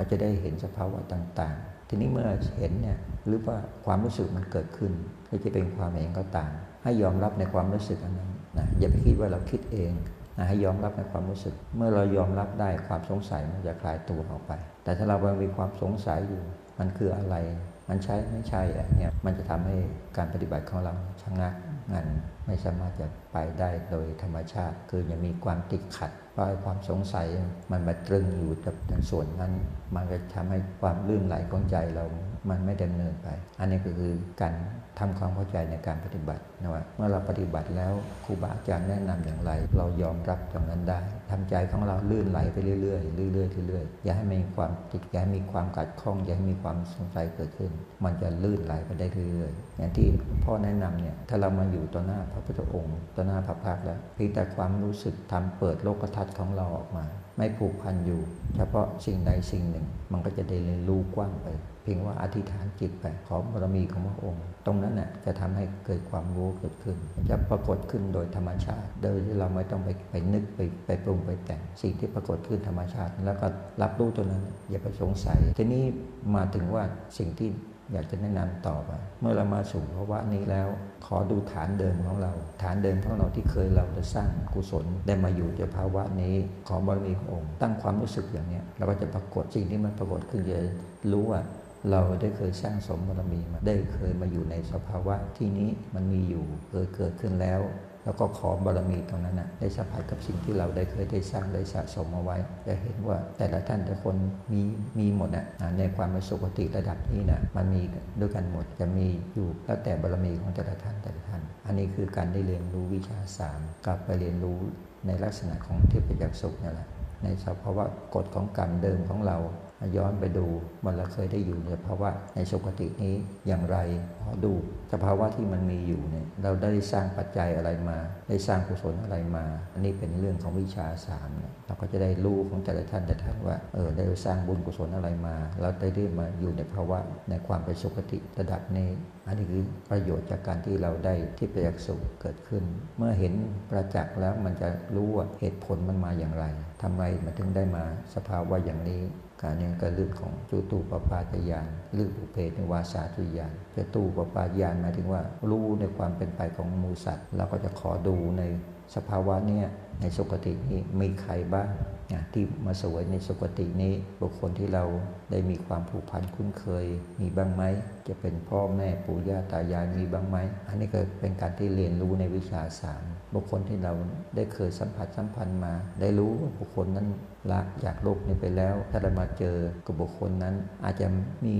เราจะได้เห็นสภาวะต่าง ๆ ทีนี้เมื่อเห็นเนี่ยหรือว่าความรู้สึกมันเกิดขึ้นก็จะเป็นความเห็นก็ตาม ให้ยอมรับในความรู้สึกอันนั้นนะอย่าไปคิดว่าเราคิดเองนะให้ยอมรับในความรู้สึก เมื่อเรายอมรับได้ความสงสัยมันจะคลายตัวออกไป แต่ถ้าเรายังมีความสงสัยอยู่ มันคืออะไร มันใช่ไม่ใช่อะเนี่ยมันจะทำให้การปฏิบัติของเราชะงักงันไม่สามารถจะไปได้โดยธรรมชาติ คือยังมีความติดขัด พราะความสงสัยมันมาตรึงอยู่กับส่วนนั้น มันก็ทำให้ความลื่นไหลของใจเรา มันไม่ดำเนินไป อันนี้ก็คือการทำความเข้าใจในการปฏิบัตินะว่าเมื่อเราปฏิบัติแล้วครูบาอาจารย์แนะนำอย่างไร เรายอมรับตรงนั้นได้ทำใจของเราลื่นไหลไปเรื่อยๆเรื่อยๆเรื่อยๆอย่าให้มีความติดอย่าให้มีความกัดข้องอย่าให้มีความสงสัยเกิดขึ้น มันจะลื่นไหลไปได้เรื่อยๆอย่างที่พ่อแนะนำเนี่ยถ้าเรามาอยู่ต่อหน้าพระพุทธองค์ต่อหน้าพระพักตร์แล้วเพียงแต่ความรู้สึกทำเปิดโลกทัศน์ของเราออกมา ไม่ผูกพันอยู่ เฉพาะสิ่งใดสิ่งหนึ่ง มันก็จะได้เรียนรู้กว้างไป เพียงว่าอธิษฐานจิตไปขอบารมีของพระองค์ ตรงนั้นน่ะจะทำให้เกิดความรู้เกิดขึ้น จะปรากฏขึ้นโดยธรรมชาติ โดยที่เราไม่ต้องไปไปนึกไปไปปรุงไปแต่งสิ่งที่ปรากฏขึ้นธรรมชาติ แล้วก็รับรู้ตัวนั้นอย่าไปสงสัย ทีนี้มาถึงว่าสิ่งที่อยากจะแนะนำต่อไป เมื่อเรามาสู่ภาวะนี้แล้ว ขอดูฐานเดิมของเรา ฐานเดิมของเราที่เคยเราจะสร้างกุศลได้มาอยู่ในภาวะนี้ ขอบารมีขององค์ ตั้งความรู้สึกอย่างนี้เราก็จะปรากฏสิ่งที่มันปรากฏขึ้นจะรู้ว่า เราได้เคยสร้างสมบารมีมา ได้เคยมาอยู่ในสภาวะที่นี้มันมีอยู่เคยเกิดขึ้นแล้ว แล้วก็ขอบารมีตรงนั้นนะได้สัมผัสกับสิ่งที่เราได้เคยได้สร้างได้สะสมเอาไว้จะเห็นว่าแต่ละท่านแต่คนมีมีหมดนะในความเป็นสุขติระดับนี้นะมันมีด้วยกันหมดจะมีอยู่แล้วแต่บารมีของแต่ละท่านแต่ละท่าน อันนี้คือการได้เรียนรู้วิชาสามกลับไปเรียนรู้ในลักษณะของเทพยักษ์สุขนี่แหละในสภาวะกฎของกรรมเดิมของเรา ย้อนไปดูมันเราเคยได้อยู่ในภาวะในสุขตินี้อย่างไรพอดูสภาวะที่มันมีอยู่เนี่ยเราได้สร้างปัจจัยอะไรมา ได้สร้างกุศลอะไรมา อันนี้เป็นเรื่องของวิชาสามเนี่ยเราก็จะได้รู้ของแต่ละท่านแต่ท่านว่าเออได้สร้างบุญกุศลอะไรมาเราได้ได้มาอยู่ในภาวะในความเป็นสุขติระดับนี้อันนี้คือประโยชน์จากการที่เราได้ที่ประยักษ์สุขเกิดขึ้น เมื่อเห็นประจักษ์แล้วมันจะรู้ว่าเหตุผลมันมาอย่างไรทำไมมันถึงได้มาสภาวะอย่างนี้ การยังกระลึกของจตูปปาตยานลึกอุเพนวาสาตุยานจะตูปปาตยานหมายถึงว่า รู้ในความเป็นไปของมูสัตว์เราก็จะขอดูในสภาวะเนี้ยในสุคตินี้มีใครบ้างที่มาสวยในสุคตินี้ บุคคลที่เราได้มีความผูกพันคุ้นเคยมีบ้างไหม จะเป็นพ่อแม่ปู่ย่าตายายมีบ้างไหม อันนี้ก็เป็นการที่เรียนรู้ในวิชาสามบุคคลที่เราได้เคยสัมผัสสัมพันธ์มา ได้รู้ว่าบุคคลนั้นละจากโลกนี้ไปแล้ว ถ้าเรามาเจอกับบุคคลนั้น อาจจะมี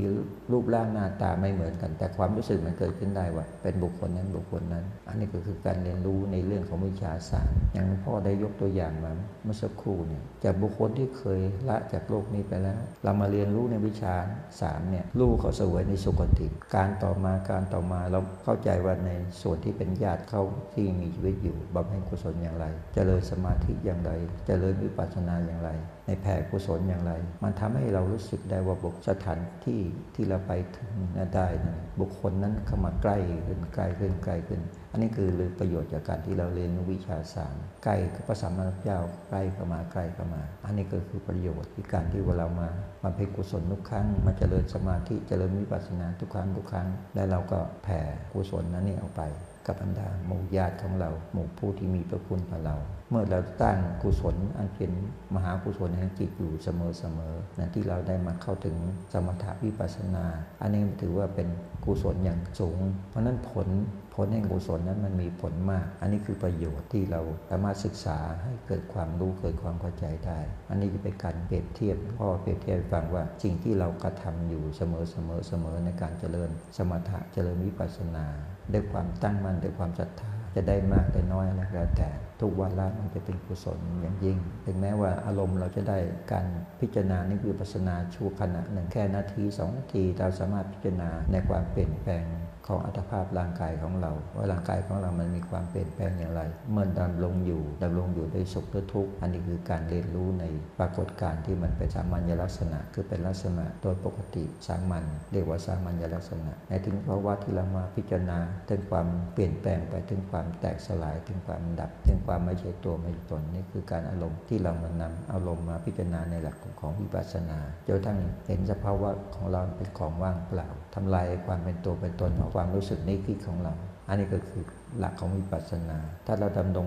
รูปร่างหน้าตาไม่เหมือนกัน แต่ความรู้สึกมันเกิดขึ้นได้ว่า เป็นบุคคลนั้นบุคคลนั้น อันนี้ก็คือการเรียนรู้ในเรื่องของวิชาสามอย่างพ่อได้ยกตัวอย่างมาเมื่อสักครู่เนี่ยจากบุคคลที่เคยละจากโลกนี้ไปแล้ว เรามาเรียนรู้ในวิชาสามเนี่ยลูกเขาเสวยในสุคติ การต่อมาการต่อมาเราเข้าใจว่าในส่วนที่เป็นญาติเขาที่มีชีวิตอยู่บำเพ็ญกุศลอย่างไรจเจริญสมาธิอย่างไรจเจริญวิปัสสนาอย่างไรในแผ่กุศลอย่างไร มันทำให้เรารู้สึกได้ว่าบุคสถานที่ที่เราไปถึงได้นะบุคคลนั้นเข้ามาใกล้ขึ้นใกล้ขึ้นใกล้ขึ้น อันนี้คือเลยประโยชน์จากการที่เราเรียนวิชาสามใกล้กับพระสัมมาสัมพุทธเจ้าใกล้เข้ามาใกล้เข้ามา อันนี้ก็คือประโยชน์ที่การที่เรามามาเพ็ญกุศลทุกครั้งมาเจริญสมาธิเจริญวิปัสสนาทุกครั้งทุกครั้ง แล้วเราก็แผ่กุศลนั้นนี่ออกไป กับบรรดาหมู่ญาติของเรา หมู่ผู้ที่มีพระคุณต่อเรา เมื่อเราตั้งกุศลอันเป็นมหากุศลแห่งจิตอยู่เสมอๆนะที่เราได้มาเข้าถึงสมถะวิปัสสนา อันนี้ถือว่าเป็นกุศลอย่างสูง เพราะนั้นผลผลแห่งกุศลนั้นมันมีผลมาก อันนี้คือประโยชน์ที่เราสามารถศึกษาให้เกิดความรู้เกิดความเข้าใจได้ อันนี้จะเป็นการเปรียบเทียบพ่อเปรียบเทียบฟังว่าสิ่งที่เรากระทำอยู่เสมอเสมอเสมอในการเจริญสมถะเจริญวิปัสสนา ด้วยความตั้งมั่นด้วยความศรัทธาจะได้มากได้น้อยนะแล้วแต่ทุกวันละมันจะเป็นกุศลอย่างยิ่ง ถึงแม้ว่าอารมณ์เราจะได้การพิจารณานี่คือปัสนาชั่วขณะหนึ่งแค่นาทีสองนาทีเราสามารถพิจารณาในความเปลี่ยนแปลง ของอัตภาพร่างกายของเรา ว่าร่างกายของเรามันมีความเปลี่ยนแปลงอย่างไร เมื่อดำลงอยู่ดำลงอยู่ด้วยสุขหรือทุกข์อันนี้คือการเรียนรู้ในปรากฏการณ์ที่มันเป็นสามัญลักษณะ คือเป็นลักษณะโดยปกติสามัญเรียกว่าสามัญลักษณะในถึงภาวะที่เรามาพิจารณาถึงความเปลี่ยนแปลงไปถึงความแตกสลายถึงความดับ ถึงความไม่ใช่ตัวไม่ใช่ตนนี่คือการอารมณ์ที่เรามานำอารมณ์มาพิจารณาในหลักของวิปัสสนาจนทั้งเห็นสภาวะของเราเป็นของว่างเปล่า ทำลายความเป็นตัวเป็นตนของความรู้สึกนี้คิดของเรา อันนี้ก็คือหลักของวิปัสสนา ถ้าเราดำรง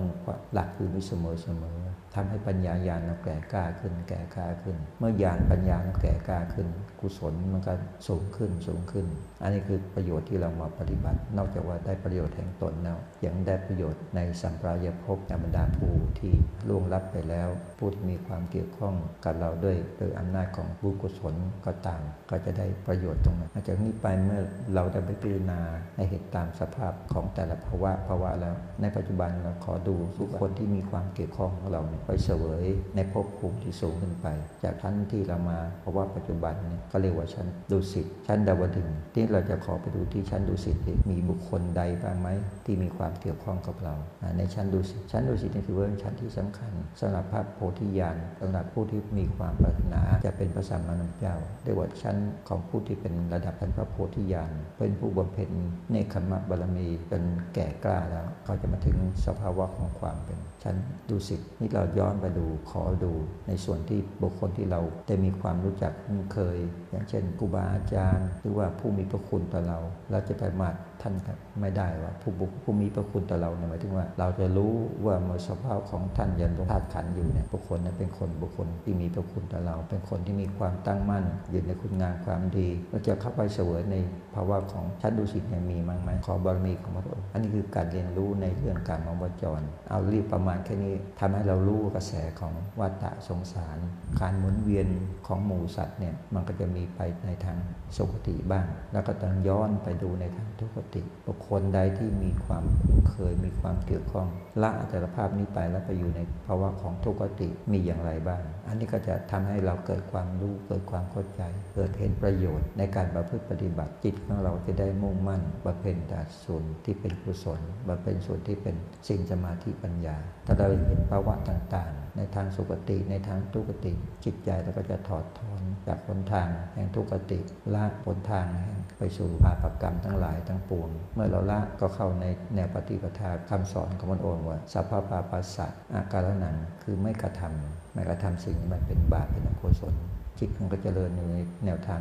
หลักคือมิเสมอเสมอทำให้ปัญญาญาณเราแก่กล้าขึ้น แก่กล้าขึ้น เมื่อญาณปัญญาเราแก่กล้าขึ้น กุศลมันก็สูงขึ้นสูงขึ้น อันนี้คือประโยชน์ที่เรามาปฏิบัติ นอกจากว่าได้ประโยชน์แห่งตนแล้วยังได้ประโยชน์ในสัมปรายภพบรรดาผู้ที่ล่วงลับไปแล้ว ผู้ที่มีความเกี่ยวข้องกับเราด้วยโดยอำนาจของบุญกุศลก็ตาม ก็จะได้ประโยชน์ตรงนั้นจากนี้ไปเมื่อเราได้ไปพิจารณาในเหตุตามสภาพของแต่ละภาวะภาวะแล้ว ในปัจจุบันเราขอดูทุกคนที่มีความเกี่ยวข้องของเราไปเสวยในภพภูมิที่สูงขึ้นไป จากชั้นที่เรามาเพราะว่าปัจจุบันเนี่ยก็เรียกว่าชั้นดุสิตชั้นดาวดึงที่เราจะขอไปดูที่ชั้นดุสิตมีบุคคลใดบ้างไหมที่มีความเกี่ยวข้องกับเรา ในชั้นดุสิตชั้นดุสิตนี่ถือว่าเป็นชั้นที่สำคัญสำหรับพระโพธิญาณสำหรับผู้ที่มีความปรารถนาจะเป็นพระสัมมาสัมพุทธเจ้าเรียกว่าชั้นของผู้ที่เป็นระดับพันพระโพธิญาณเป็นผู้บำเพ็ญเนคขมะบารมีเป็นแก่กล้าแล้วเขาจะมาถึงสภาวะของความเป็น ชั้นดุสินี่เราย้อนไปดูขอดูในส่วนที่บุคคลที่เราได้มีความรู้จักคุ้นเคย อย่างเช่นครูบาอาจารย์ หรือว่าผู้มีพระคุณต่อเรา เราจะไปมาท่านครับไม่ได้ว่าผู้บุคผู้มีพระคุณต่อเราเนี่ยหมายถึงว่า เราจะรู้ว่าเมื่อสภาพของท่านยันธาตุขันอยู่เนี่ยบุคคลนั้นเป็นคนบุคคลที่มีพระคุณต่อเรา เป็นคนที่มีความตั้งมั่นอยู่ในคุณงามความดีเราจะเข้าไปเสวยในภาวะของชั้นดุสิตเนี่ยมีมั้งไหมขอบารมีของพระองค์อันนี้คือการเรียนรู้ในเรื่องการมองวจร เอารีบประมาณแค่นี้ทำให้เรารู้กระแสของวัฏฏะสงสาร การหมุนเวียนของหมูสัตว์เนี่ยมันก็จะมีไปในทางสุขติบ้าง แล้วก็ต้องย้อนไปดูในทางทุกขติบุคคลใดที่มีความคุ้นเคยมีความเกี่ยวข้องละอัตภาพนี้ไปแล้วไปอยู่ในภาวะของทุกขติมีอย่างไรบ้าง อันนี้ก็จะทำให้เราเกิดความรู้เกิดความเข้าใจ เกิดเห็นประโยชน์ในการประพฤติปฏิบัติจิตของเราจะได้มุ่งมั่นบำเพ็ญแต่ส่วนที่เป็นกุศลบำเพ็ญส่วนที่เป็นสิ่งสมาธิปัญญาถ้าเราเห็นภาวะต่างๆ ในทางสุขติในทางทุกติ จิตใจเราก็จะถอดถอนจากหนทางแห่งทุกติละหนทางแห่งไปสู่อาปกรรมทั้งหลายทั้งปวง เมื่อเราละก็เข้าในแนวปฏิปทาคำสอนของมันโอนว่าสัพพปาปัสสะอาการนังคือไม่กระทำไม่กระทำสิ่งที่มันเป็นบาปเป็นอกุศลจิตมันก็เจริญในแนวทาง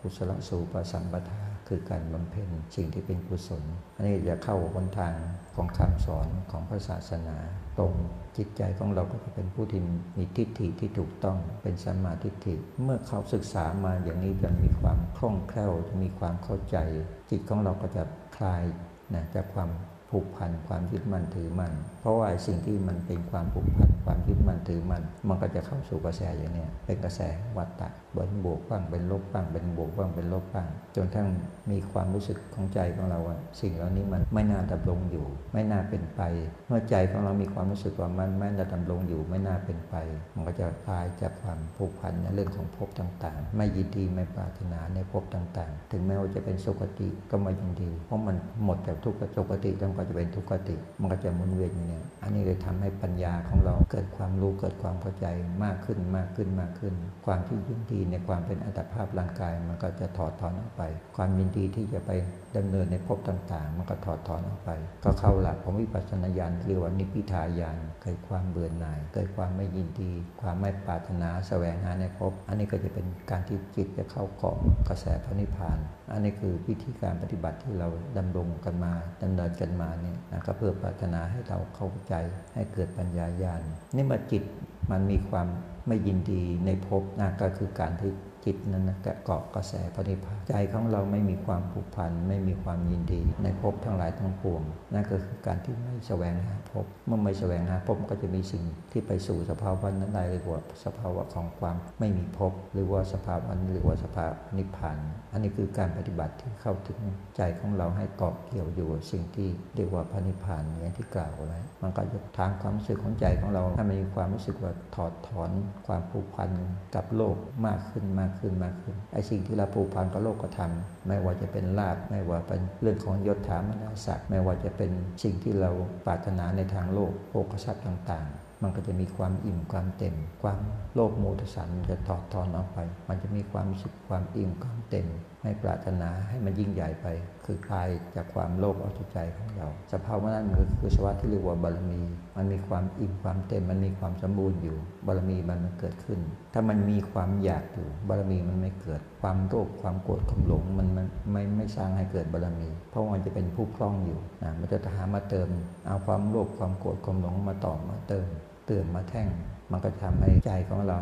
กุศลสูปสัมปทา คือการบำเพ็ญสิ่งที่เป็นกุศล อันนี้จะเข้าบนทางของคำสอนของพระศาสนา ตรงจิตใจของเราก็จะเป็นผู้ที่มีทิฏฐิที่ถูกต้องเป็นสัมมาทิฏฐิ เมื่อเขาศึกษามาอย่างนี้จะมีความคล่องแคล่วจะมีความเข้าใจ จิตของเราก็จะคลายนะจากความผูกพันความยึดมั่นถือมั่นเพราะว่าสิ่งที่มันเป็นความผูกพันความยึดมั่นถือมั่นมันก็จะเข้าสู่กระแสอย่างนี้เป็นกระแสวัฏฏะ เป็นบวกบ้างเป็นลบบ้างเป็นบวกบ้างเป็นลบบ้าง จนทั้งมีความรู้สึกของใจของเราว่าสิ่งเหล่านี้มันไม่น่าดำรงอยู่ ไม่น่าเป็นไป เมื่อใจของเรามีความรู้สึกว่ามันไม่น่าดำรงอยู่ไม่น่าเป็นไป มันก็จะคลายจากความผูกพันในเรื่องของภพต่างๆ ไม่ยินดีไม่ปรารถนาในภพต่างๆ ถึงแม้ว่าจะเป็นสุคติก็ไม่ยินดี เพราะมันหมดจากทุกขสุคติแล้วก็จะเป็นทุกขติ มันก็จะหมุนเวียนอย่างนี้อันนี้เลยทำให้ปัญญาของเราเกิดความรู้เกิดความเข้าใจมากขึ้นมากขึ้นมากขึ้น ความที่ยินดีในความเป็นอัตภาพร่างกายมันก็จะถอดถอนออกไป ความยินดีที่จะไปดำเนินในภพต่าง ๆ มันก็ถอดถอนออกไป ก็เข้าหลักของวิปัสสนาญาณเรียกว่านิพพิทายานเกิดความเบื่อหน่าย เกิดความไม่ยินดี ความไม่ปรารถนาแสวงหาในภพอันนี้ก็จะเป็นการที่จิตจะเข้าเกาะกระแสพระนิพพาน อันนี้คือวิธีการปฏิบัติที่เราดำรงกันมาดำเนินกันมาเนี่ยนะก็เพื่อปรารถนาให้เราเข้าใจให้เกิดปัญญาญาณนี่มาจิตมันมีความ ไม่ยินดีในภพนะก็คือการที่จิตนั้นนะเกาะกระแสพระนิพพานใจของเราไม่มีความผูกพัน ไม่มีความยินดี ในภพทั้งหลายทั้งปวงนั่นก็คือการที่ไม่แสวงหาภพเมื่อไม่แสวงหาภพก็จะมีสิ่งที่ไปสู่สภาวะนั้นได้หรือว่าสภาวะของความไม่มีภพหรือว่าสภาวะนั้นหรือว่าสภาวะนิพพานอันนี้คือการปฏิบัติที่เข้าถึงใจของเราให้เกาะเกี่ยวอยู่สิ่งที่เรียกว่าพระนิพพานอย่างที่กล่าวไว้มันก็จะทางความรู้สึกของใจของเราให้มันมีความรู้สึกว่าถอดถอนความผูกพันกับโลกมากขึ้นมากขึ้นมากขึ้นไอ้สิ่งที่เราผูกพันกับโลกก็ทำไม่ว่าจะเป็นลาบไม่ว่าเป็นเรื่องของยศถามนาศักดิ์ไม่ว่าจะเป็นสิ่งที่เราปรารถนาในทางโลกโภคทรัพย์ต่างๆ มันก็จะมีความอิ่มความเต็ม ความโลภโมทสันจะถอดถอนออกไป มันจะมีความรู้สึกความอิ่มความเต็มไม่ปรารถนาให้มันยิ่งใหญ่ไป คือคลายจากความโลภเอากใจของเรา สภาวะนั้นก็คือสภาวะที่เรียกว่าบารมี มันมีความอิ่มความเต็ม มันมีความสมบูรณ์อยู่ บารมีมันเกิดขึ้น ถ้ามันมีความอยากอยู่ บารมีมันไม่เกิด ความโลภความโกรธความหลงมันมันไม่ไม่สร้างให้เกิดบารมี เพราะมันจะเป็นผู้คล่องอยู่นะมันจะหามาเติม เอาความโลภความโกรธความหลงมาต่อมาเติม ตือนมาแท่ง มันก็ทำให้ใจของเรา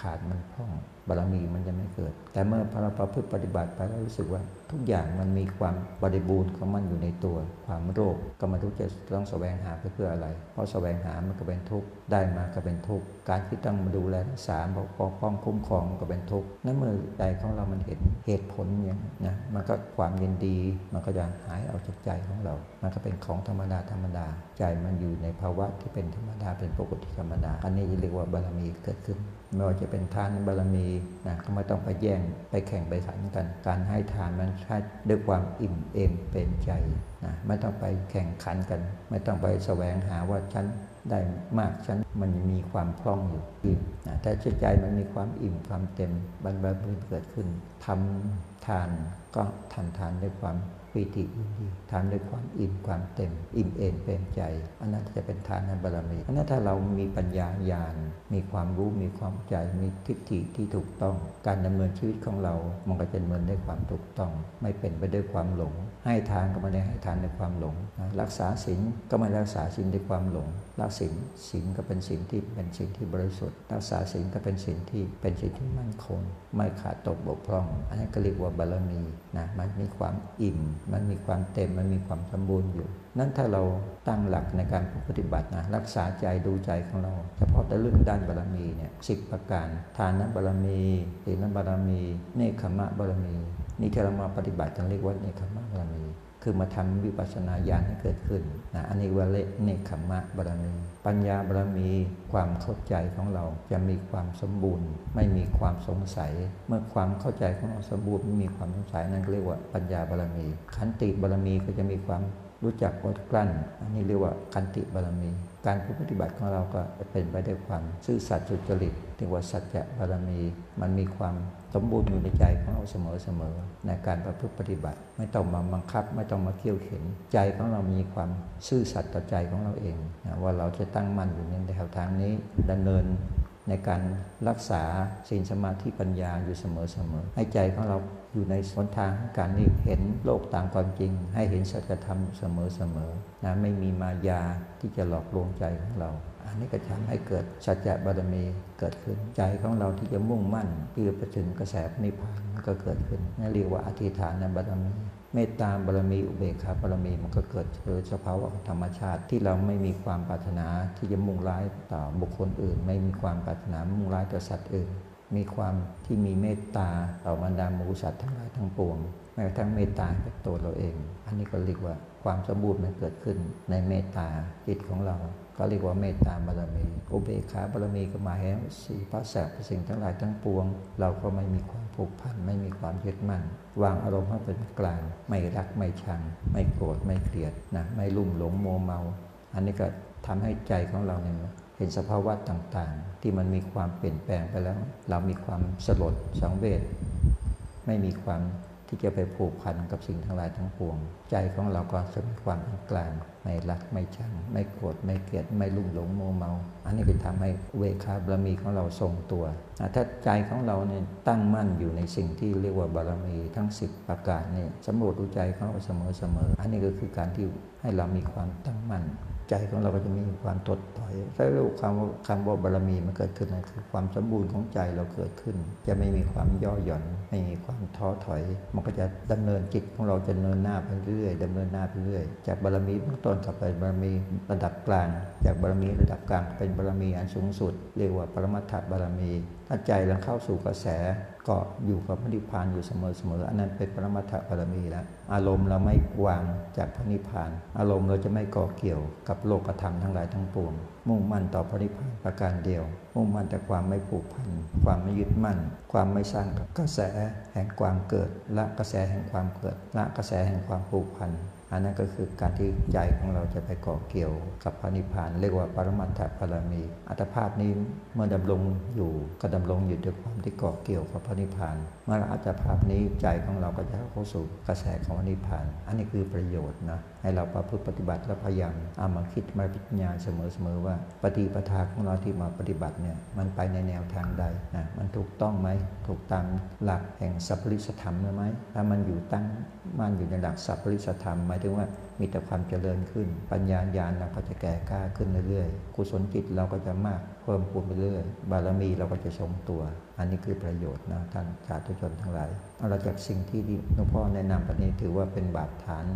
ขาดมันพร่อง บารมีมันจะไม่เกิด แต่เมื่อพราประพฤติปฏิบัติไปแล้วรู้สึกว่าทุกอย่างมันมีความบริบูรณ์ของมันอยู่ในตัว ความโรคก็ไม่รู้จะต้องแสวงหาไปเพื่ออะไร เพราะแสวงหามันก็เป็นทุกข์ได้มาก็เป็นทุกข์การที่ต้องมาดูแลรักษาปกป้องคุ้มครองก็เป็นทุกข์นั่นเมื่อใจของเรามันเห็นเหตุผลอย่างนะมันก็ความยินดีมันก็จะหายออกจากใจของเรา มันก็เป็นของธรรมดาธรรมดา ใจมันอยู่ในภาวะที่เป็นธรรมดาเป็นปกติธรรมดา อันนี้เรียกว่าบารมีเกิดขึ้น ไม่ว่าจะเป็นทานบารมีนะก็ไม่ต้องไปแย่งไปแข่งไปขันกัน การให้ทานมันใช้ด้วยความอิ่มเอมเป็นใจนะไม่ต้องไปแข่งขันกัน ไม่ต้องไปแสวงหาว่าฉันได้มากฉันมันมีความพร่องอยู่อิ่มนะแต่ใจมันมีความอิ่มความเต็มบรรบารเกิดขึ้นทำทานก็ทำทานด้วยความ ปิติยินดีทำด้วยความอิ่มความเต็ม อิ่มเอมเป็นใจ อันนั้นจะเป็นทานในบารมีอันนั้นถ้าเรามีปัญญาญาณมีความรู้มีความใจมีทิฏฐิที่ถูกต้อง การดำเนินชีวิตของเรา มันก็จะดำเนินด้วยความถูกต้อง ไม่เป็นไปด้วยความหลง ให้ทานก็ไม่ได้ให้ทานด้วยความหลง รักษาศีลก็ไม่รักษาศีลด้วยความหลงรักศีลศีลก็เป็นศีลที่เป็นศีลที่บริสุทธิ์รักษาศีลก็เป็นศีลที่เป็นศีลที่มั่นคงไม่ขาดตกบกพร่อง อันนี้ก็เรียกว่าบารมีนะมันมีความอิ่มมันมีความเต็มมันมีความสมบูรณ์อยู่ นั้นถ้าเราตั้งหลักในการปฏิบัตินะรักษาใจดูใจของเรา เฉพาะแต่เรื่องด้านบารมีเนี่ยสิบประการ ทานบารมีศีลบารมี เนคขมะบารมี นี่ที่เรามาปฏิบัติกันเรียกว่าเนคขมะบารมี คือมาทำวิปัสสนาญาณให้เกิดขึ้นนะอันนี้ว่าเลเนคขมมะบารมี ปัญญาบารมีความเข้าใจของเราจะมีความสมบูรณ์ ไม่มีความสงสัย เมื่อความเข้าใจของเราสมบูรณ์ไม่มีความสงสัยนั่นเรียกว่าปัญญาบารมี ขันติบารมีก็จะมีความรู้จักอดกลั้น อันนี้เรียกว่าขันติบารมี การปฏิบัติของเราก็เป็นไปด้วยความซื่อสัตย์สุจริตเรียกว่าสัจจะบารมี มันมีความ สมบูรณ์อยู่ในใจของเราเสมอๆในการประพฤติปฏิบัติ ไม่ต้องมาบังคับ ไม่ต้องมาเกี่ยวเข็น ใจของเรามีความซื่อสัตย์ต่อใจของเราเองนะว่าเราจะตั้งมั่นอยู่ในแนวทางนี้ดำเนินในการรักษาศีลสมาธิปัญญาอยู่เสมอๆให้ใจของเราอยู่ในสนทางการนี้เห็นโลกตามความจริง ให้เห็นสัจธรรมเสมอๆนะไม่มีมายาที่จะหลอกลวงใจของเรา อันนี้ก็ทำให้เกิดสัจจะบารมีเกิดขึ้น ใจของเราที่จะมุ่งมั่นที่จะไปถึงกระแสนิพพานก็เกิดขึ้นนั่นเรียกว่าอธิฐานในบารมีเมตตาบารมีอุเบกขาบารมีมันก็เกิดเกิดสภาวะธรรมชาติที่เราไม่มีความปรารถนาที่จะมุ่งร้ายต่อบุคคลอื่น ไม่มีความปรารถนามุ่งร้ายต่อสัตว์อื่น มีความที่มีเมตตาต่อบรรดาหมูสัตว์ทั้งหลายทั้งปวงแม้กระทั่งเมตตากับตัวเราเอง อันนี้ก็เรียกว่าความสมบูรณ์มันเกิดขึ้นในเมตตาจิตของเรา ก็เรียกว่าเมตตาบารมี อุเบกขาบารมีก็หมายถึงสี่พระแสบสิ่งทั้งหลายทั้งปวง เราก็ไม่มีความผูกพันไม่มีความยึดมั่น วางอารมณ์ให้เป็นกลาง ไม่รักไม่ชัง ไม่โกรธไม่เกลียดนะไม่ลุ่มหลงโมเมา อันนี้ก็ทำให้ใจของเราเนี่ยเห็นสภาวะต่างๆ ที่มันมีความเปลี่ยนแปลงไปแล้ว เรามีความสลดสังเวชไม่มีความ ที่จะไปผูกพันกับสิ่งทั้งหลายทั้งปวง ใจของเราก็จะมีความเป็นกลางไม่รักไม่ชัง ไม่โกรธไม่เกลียดไม่ลุ่มหลงโมเมา อันนี้ก็ทำให้เวคาบารมีของเราทรงตัว ถ้าใจของเราเนี่ยตั้งมั่นอยู่ในสิ่งที่เรียกว่าบารมีทั้ง 10 ประการนี่สำรวจดูใจของเราเสมอเสมออันนี้ก็คือการที่ให้เรามีความตั้งมั่น ใจของเราก็จะมีความตดถอยถ้าเรียกคว่าคำว่าบารมีมันเกิดขึ้นคือความสมบูรณ์ของใจเราเกิดขึ้น จะไม่มีความย่อหย่อนไม่มีความท้อถอย มันก็จะดำเนินจิตของเราจะเนินหน้าไปเรื่อยดำเนินหน้าไปเรื่อย จากบารมีเบื้องต้นกลับไปบารมีระดับกลาง จากบารมีระดับกลางเป็นบารมีอันสูงสุด เรียกว่าปรมัตถบารมี ถ้าใจเราเข้าสู่กระแสก็อยู่กับพระนิพพานอยู่เสมอๆอันนั้นเป็นปรมัตถบารมีแล้ว อารมณ์เราไม่วางจากพระนิพพาน อารมณ์เราจะไม่ก่อเกี่ยวกับโลกธรรมทั้งหลายทั้งปวง มุ่งมั่นต่อพระนิพพานประการเดียว มุ่งมั่นแต่ความไม่ผูกพัน ความไม่ยึดมั่น ความไม่สร้างกับกระแสแห่งความเกิด ละกระแสแห่งความเกิด ละกระแสแห่งความผูกพัน อันนั้นก็คือการที่ใจของเราจะไปเกาะเกี่ยวกับพระนิพพาน เรียกว่าปรมัตถบารมี อัตภาพนี้เมื่อดำรงอยู่ก็ดำรงอยู่ด้วยความที่เกาะเกี่ยวกับพระนิพพาน เมื่ออัตภาพนี้ใจของเราก็จะเข้าสู่กระแสของพระนิพพาน อันนี้คือประโยชน์นะ ให้เราประพฤติปฏิบัติและพยายามเอามาคิดมาพิจารณาเสมอๆว่า ปฏิปทาของเราที่มาปฏิบัติเนี่ยมันไปในแนวทางใดนะมันถูกต้องไหมถูกตามหลักแห่งสัพพริสธรรมไหมถ้ามันอยู่ตั้งมันอยู่ในหลักสัพพริสธรรมหมายถึงว่ามีแต่ความเจริญขึ้น ปัญญาญาณเราก็จะแก่กล้าขึ้นเรื่อยๆกุศลจิตเราก็จะมากเพิ่มพูนไปเรื่อยบารมีเราก็จะทรงตัว อันนี้คือประโยชน์นะท่านสาธุชนทั้งหลายเอาเราจากสิ่งที่หลวงพ่อแนะนำแบบนี้ถือว่าเป็นบาดฐาน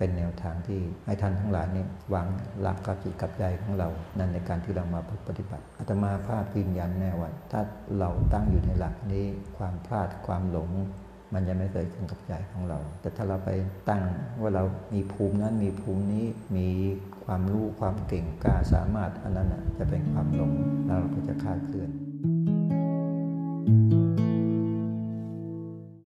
เป็นแนวทางที่ให้ท่านทั้งหลายนี่วางหลักกับจิตกับใจของเรา นั่นในการที่เรามาปฏิบัติอาตมาภาพยืนยันแน่ว่าถ้าเราตั้งอยู่ในหลักนี้ความพลาดความหลงมันจะไม่เกิดขึ้นกับใจของเรา แต่ถ้าเราไปตั้งว่าเรามีภูมินั้นมีภูมินี้มีความรู้ความเก่งกล้าสามารถอันนั้นน่ะจะเป็นความหลงแล้วเราก็จะคาดเคลื่อน